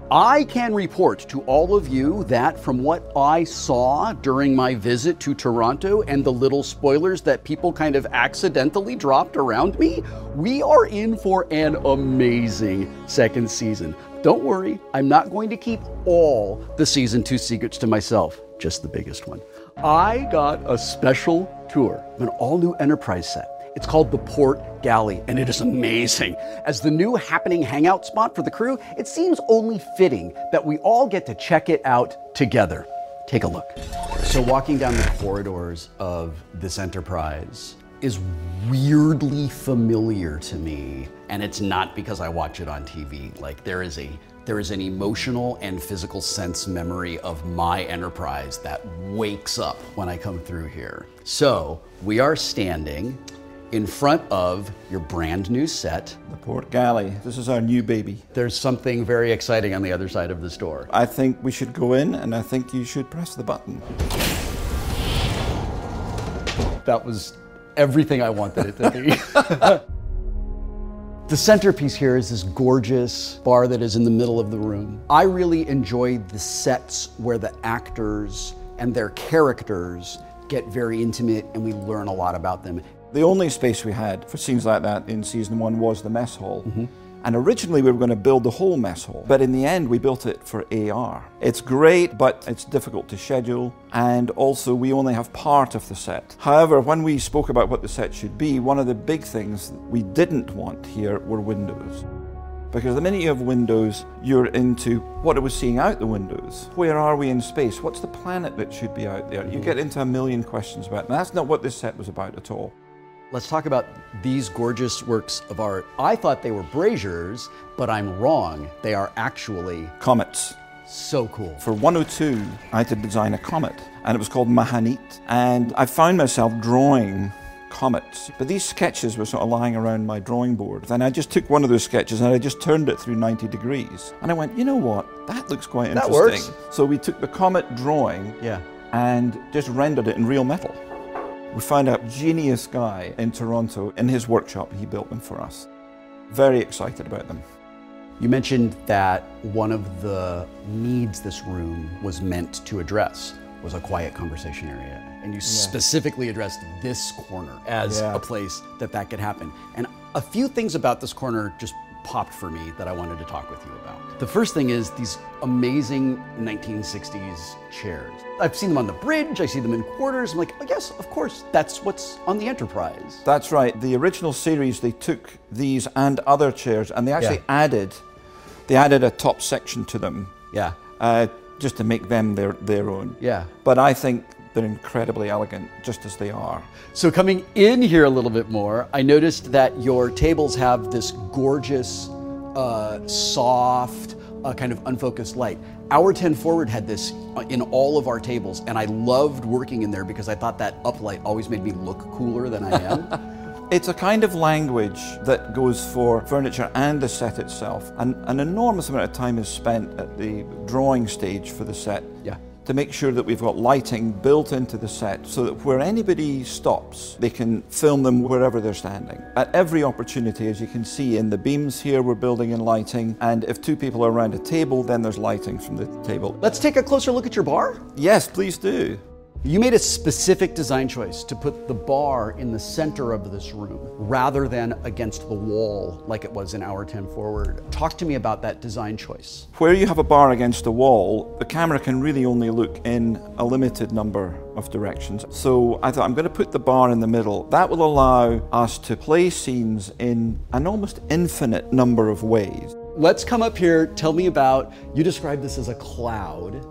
I can report to all of you that from what I saw during my visit to Toronto and the little spoilers that people kind of accidentally dropped around me, we are in for an amazing second season. Don't worry, I'm not going to keep all the season two secrets to myself, just the biggest one. I got a special tour of an all new Enterprise set. It's called the Port Galley, and it is amazing. As the new happening hangout spot for the crew, it seems only fitting that we all get to check it out together. Take a look. So, walking down the corridors of this Enterprise is weirdly familiar to me, and it's not because I watch it on TV. Like, there is a there is an emotional and physical sense memory of my enterprise that wakes up when I come through here. So, we are standing in front of your brand new set. The Port Galley. This is our new baby. There's something very exciting on the other side of this door. I think we should go in and I think you should press the button. That was everything I wanted it to be. The centerpiece here is this gorgeous bar that is in the middle of the room. I really enjoy the sets where the actors and their characters get very intimate and we learn a lot about them. The only space we had for scenes like that in season one was the mess hall. Mm-hmm. And originally we were going to build the whole mess hall, but in the end we built it for AR. It's great, but it's difficult to schedule, and also we only have part of the set. However, when we spoke about what the set should be, one of the big things we didn't want here were windows. Because the minute you have windows, you're into what are we seeing out the windows? Where are we in space? What's the planet that should be out there? You mm-hmm. get into a million questions about it. And that's not what this set was about at all. Let's talk about these gorgeous works of art. I thought they were braziers, but I'm wrong. They are actually Comets. so cool. For 102, I had to design a comet, and it was called M'hanit. And I found myself drawing comets. But these sketches were sort of lying around my drawing board. And I just took one of those sketches and I just turned it through 90 degrees. And I went, you know what? That looks quite interesting. That works. So we took the comet drawing Yeah. and just rendered it in real metal. We found a genius guy in Toronto. In his workshop, he built them for us. Very excited about them. You mentioned that one of the needs this room was meant to address was a quiet conversation area. And you specifically addressed this corner as Yeah. a place that that could happen. And a few things about this corner just popped for me that I wanted to talk with you about. The first thing is these amazing 1960s chairs. I've seen them on the bridge, I see them in quarters. I'm like, oh, yes, of course, that's what's on the Enterprise. That's right. The original series, they took these and other chairs, and they actually Yeah. added, they added a top section to them. Yeah. Uh, just to make them their their own. Yeah. But I think they're incredibly elegant, just as they are. So, coming in here a little bit more, I noticed that your tables have this gorgeous, uh, soft, uh, kind of unfocused light. Our 10 Forward had this uh, in all of our tables, and I loved working in there because I thought that uplight always made me look cooler than I am. It's a kind of language that goes for furniture and the set itself. And an enormous amount of time is spent at the drawing stage for the set. Yeah. To make sure that we've got lighting built into the set so that where anybody stops, they can film them wherever they're standing. At every opportunity, as you can see in the beams here, we're building in lighting. And if two people are around a table, then there's lighting from the table. Let's take a closer look at your bar. Yes, please do. You made a specific design choice to put the bar in the center of this room rather than against the wall like it was in our 10 Forward. Talk to me about that design choice. Where you have a bar against a wall, the camera can really only look in a limited number of directions. So I thought I'm going to put the bar in the middle. That will allow us to play scenes in an almost infinite number of ways. Let's come up here. Tell me about. You described this as a cloud.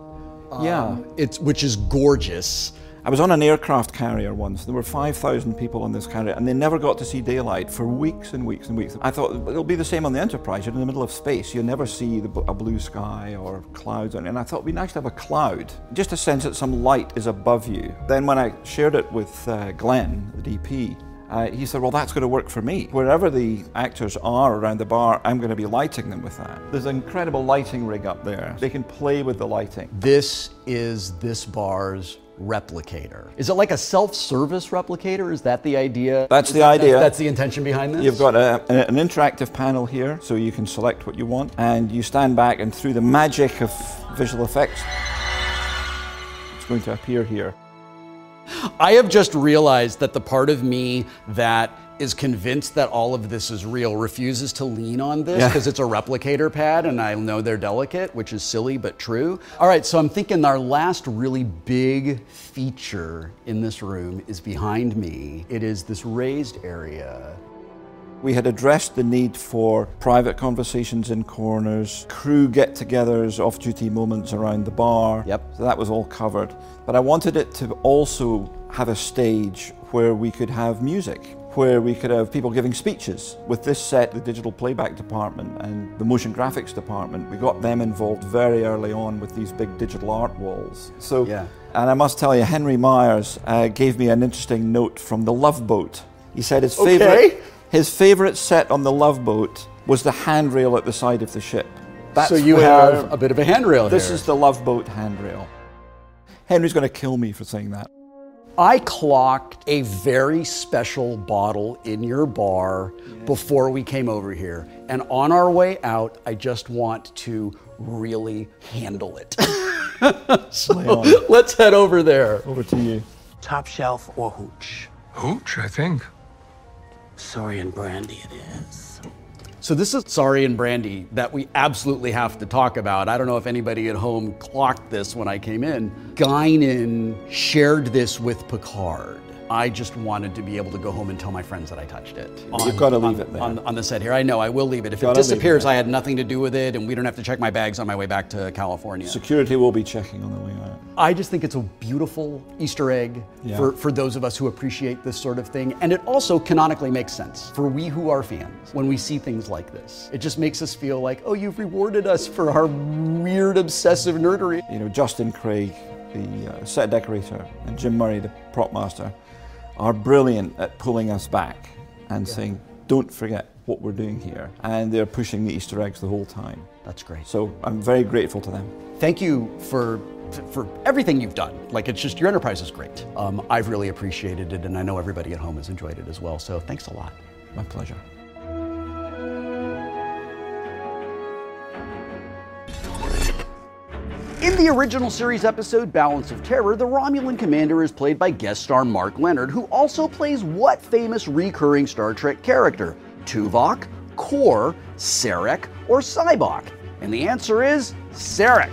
Yeah. Um, it's which is gorgeous. I was on an aircraft carrier once. There were 5,000 people on this carrier, and they never got to see daylight for weeks and weeks and weeks. I thought it'll be the same on the Enterprise. You're in the middle of space. You never see the, a blue sky or clouds. And I thought it'd be nice to have a cloud, just a sense that some light is above you. Then when I shared it with uh, Glenn, the DP, uh, he said, Well, that's going to work for me. Wherever the actors are around the bar, I'm going to be lighting them with that. There's an incredible lighting rig up there. They can play with the lighting. This is this bar's replicator. Is it like a self-service replicator? Is that the idea? That's Is the that- idea. That's, the intention behind this. You've got a, a- an interactive panel here, so you can select what you want, and you stand back, and through the magic of visual effects, it's going to appear here. I have just realized that the part of me that is convinced that all of this is real refuses to lean on this Yeah. because it's a replicator pad and I know they're delicate, which is silly but true. All right, so I'm thinking our last really big feature in this room is behind me. It is this raised area. We had addressed the need for private conversations in corners, crew get togethers, off duty moments around the bar. Yep. So that was all covered. But I wanted it to also have a stage where we could have music, where we could have people giving speeches. With this set, the digital playback department and the motion graphics department, we got them involved very early on with these big digital art walls. So, Yeah. and I must tell you, Henry Myers uh, gave me an interesting note from the Love Boat. He said his favorite. Okay. His favorite set on the Love Boat was the handrail at the side of the ship. So you where- have a bit of a handrail here. This here. is the Love Boat handrail. Henry's going to kill me for saying that. I clocked a very special bottle in your bar before we came over here. And on our way out, I just want to really handle it. so let's head over there. Over to you. Top shelf or hooch? Hooch, I think. Saurian brandy it is. So this is Saurian Brandy that we absolutely have to talk about. I don't know if anybody at home clocked this when I came in. Guinan shared this with Picard. I just wanted to be able to go home and tell my friends that I touched it. You've got to leave it there. On, on the set here. I know, I will leave it. If it leave it disappears. I had nothing to do with it, and we don't have to check my bags on my way back to California. Security will be checking on the way out. I just think it's a beautiful Easter egg Yeah. for, for those of us who appreciate this sort of thing. And it also canonically makes sense for we who are fans when we see things like this. It just makes us feel like, oh, you've rewarded us for our weird, obsessive nerdery. You know, Justin Craig, the uh, set decorator, and Jim Murray, the prop master, are brilliant at pulling us back and saying, don't forget what we're doing here. And they're pushing the Easter eggs the whole time. That's great. So I'm very grateful to them. Thank you for for everything you've done. Like it's just your enterprise is great. Um, I've really appreciated it, and I know everybody at home has enjoyed it as well. So thanks a lot. My pleasure. In the original series episode Balance of Terror, the Romulan commander is played by guest star Mark Lenard, who also plays what famous recurring Star Trek character? Tuvok, Kor, Sarek, or Sybok? And the answer is Sarek.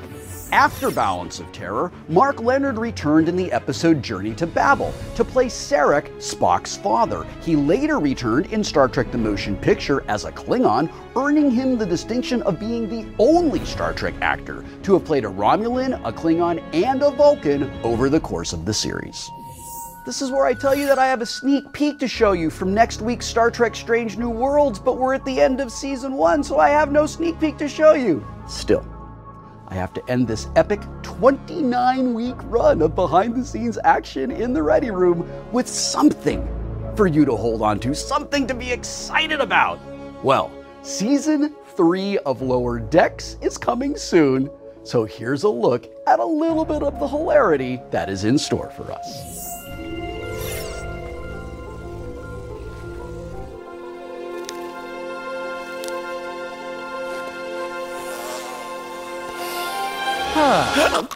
After Balance of Terror, Mark Lenard returned in the episode Journey to Babel to play Sarek, Spock's father. He later returned in Star Trek The Motion Picture as a Klingon, earning him the distinction of being the only Star Trek actor to have played a Romulan, a Klingon, and a Vulcan over the course of the series. This is where I tell you that I have a sneak peek to show you from next week's Star Trek Strange New Worlds, but we're at the end of season one, so I have no sneak peek to show you. Still, I have to end this epic 29 week run of behind the scenes action in the Ready Room with something for you to hold on to, something to be excited about. Well, season three of Lower Decks is coming soon, so here's a look at a little bit of the hilarity that is in store for us. Oh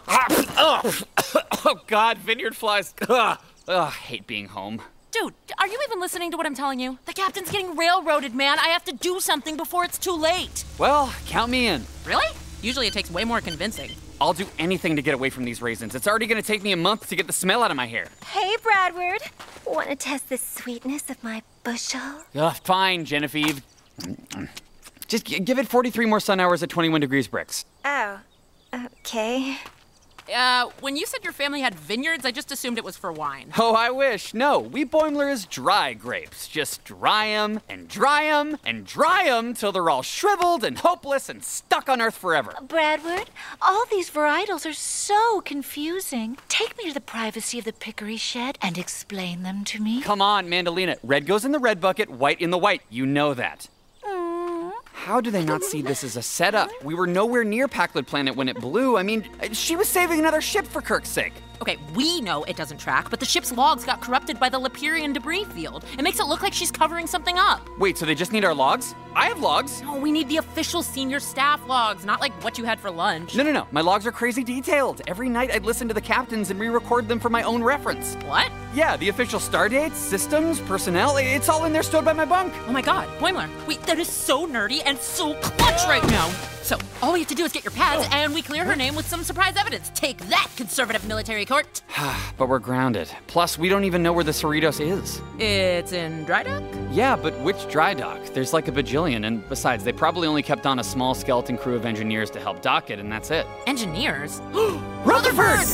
God, vineyard flies. Ugh. Ugh, hate being home. Dude, are you even listening to what I'm telling you? The captain's getting railroaded, man. I have to do something before it's too late. Well, count me in. Really? Usually it takes way more convincing. I'll do anything to get away from these raisins. It's already gonna take me a month to get the smell out of my hair. Hey, Bradward. Want to test the sweetness of my bushel? Ugh, fine, Genevieve. Just g- give it 43 more sun hours at 21 degrees Brix. Oh, okay. Uh, when you said your family had vineyards, I just assumed it was for wine. Oh, I wish. No, we Boimlers dry grapes. Just dry 'em and dry 'em and dry 'em till they're all shriveled and hopeless and stuck on Earth forever. Bradward, all these varietals are so confusing. Take me to the privacy of the pickery shed and explain them to me. Come on, Mandalina. Red goes in the red bucket, white in the white. You know that. How do they not see this as a setup? We were nowhere near Pakled Planet when it blew. I mean, she was saving another ship for Kirk's sake. Okay, we know it doesn't track, but the ship's logs got corrupted by the Lapirian debris field. It makes it look like she's covering something up. Wait, so they just need our logs? I have logs. No, we need the official senior staff logs, not like what you had for lunch. No, no, no. My logs are crazy detailed. Every night I'd listen to the captains and re record them for my own reference. What? Yeah, the official star dates, systems, personnel, it's all in there stored by my bunk. Oh my god, Boimler. Wait, that is so nerdy and so clutch right now. So, all we have to do is get your pads, oh. and we clear her name with some surprise evidence. Take that, conservative military court. but we're grounded. Plus, we don't even know where the Cerritos is. It's in dry dock? Yeah, but which dry dock? There's like a bajillion, and besides, they probably only kept on a small skeleton crew of engineers to help dock it, and that's it. Engineers? Rutherford!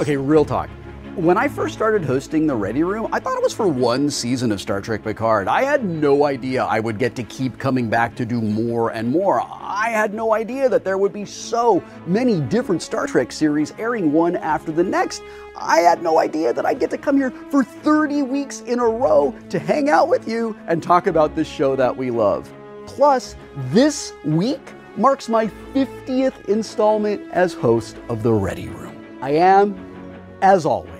Okay, real talk. When I first started hosting the Ready Room, I thought it was for one season of Star Trek Picard. I had no idea I would get to keep coming back to do more and more. I had no idea that there would be so many different Star Trek series airing one after the next. I had no idea that I'd get to come here for 30 weeks in a row to hang out with you and talk about this show that we love. Plus, this week marks my 50th installment as host of the Ready Room. I am, as always,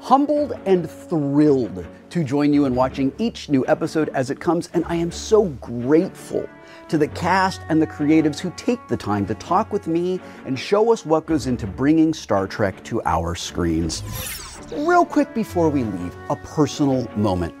humbled and thrilled to join you in watching each new episode as it comes, and I am so grateful to the cast and the creatives who take the time to talk with me and show us what goes into bringing Star Trek to our screens. Real quick before we leave, a personal moment.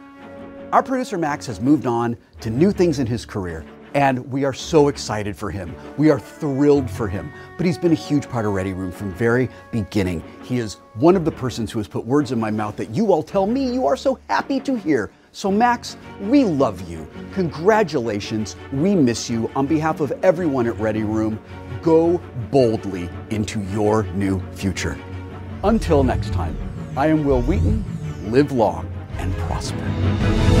Our producer Max has moved on to new things in his career, and we are so excited for him. We are thrilled for him. But he's been a huge part of Ready Room from very beginning. He is one of the persons who has put words in my mouth that you all tell me you are so happy to hear. So, Max, we love you. Congratulations. We miss you. On behalf of everyone at Ready Room, go boldly into your new future. Until next time, I am Wil Wheaton. Live long and prosper.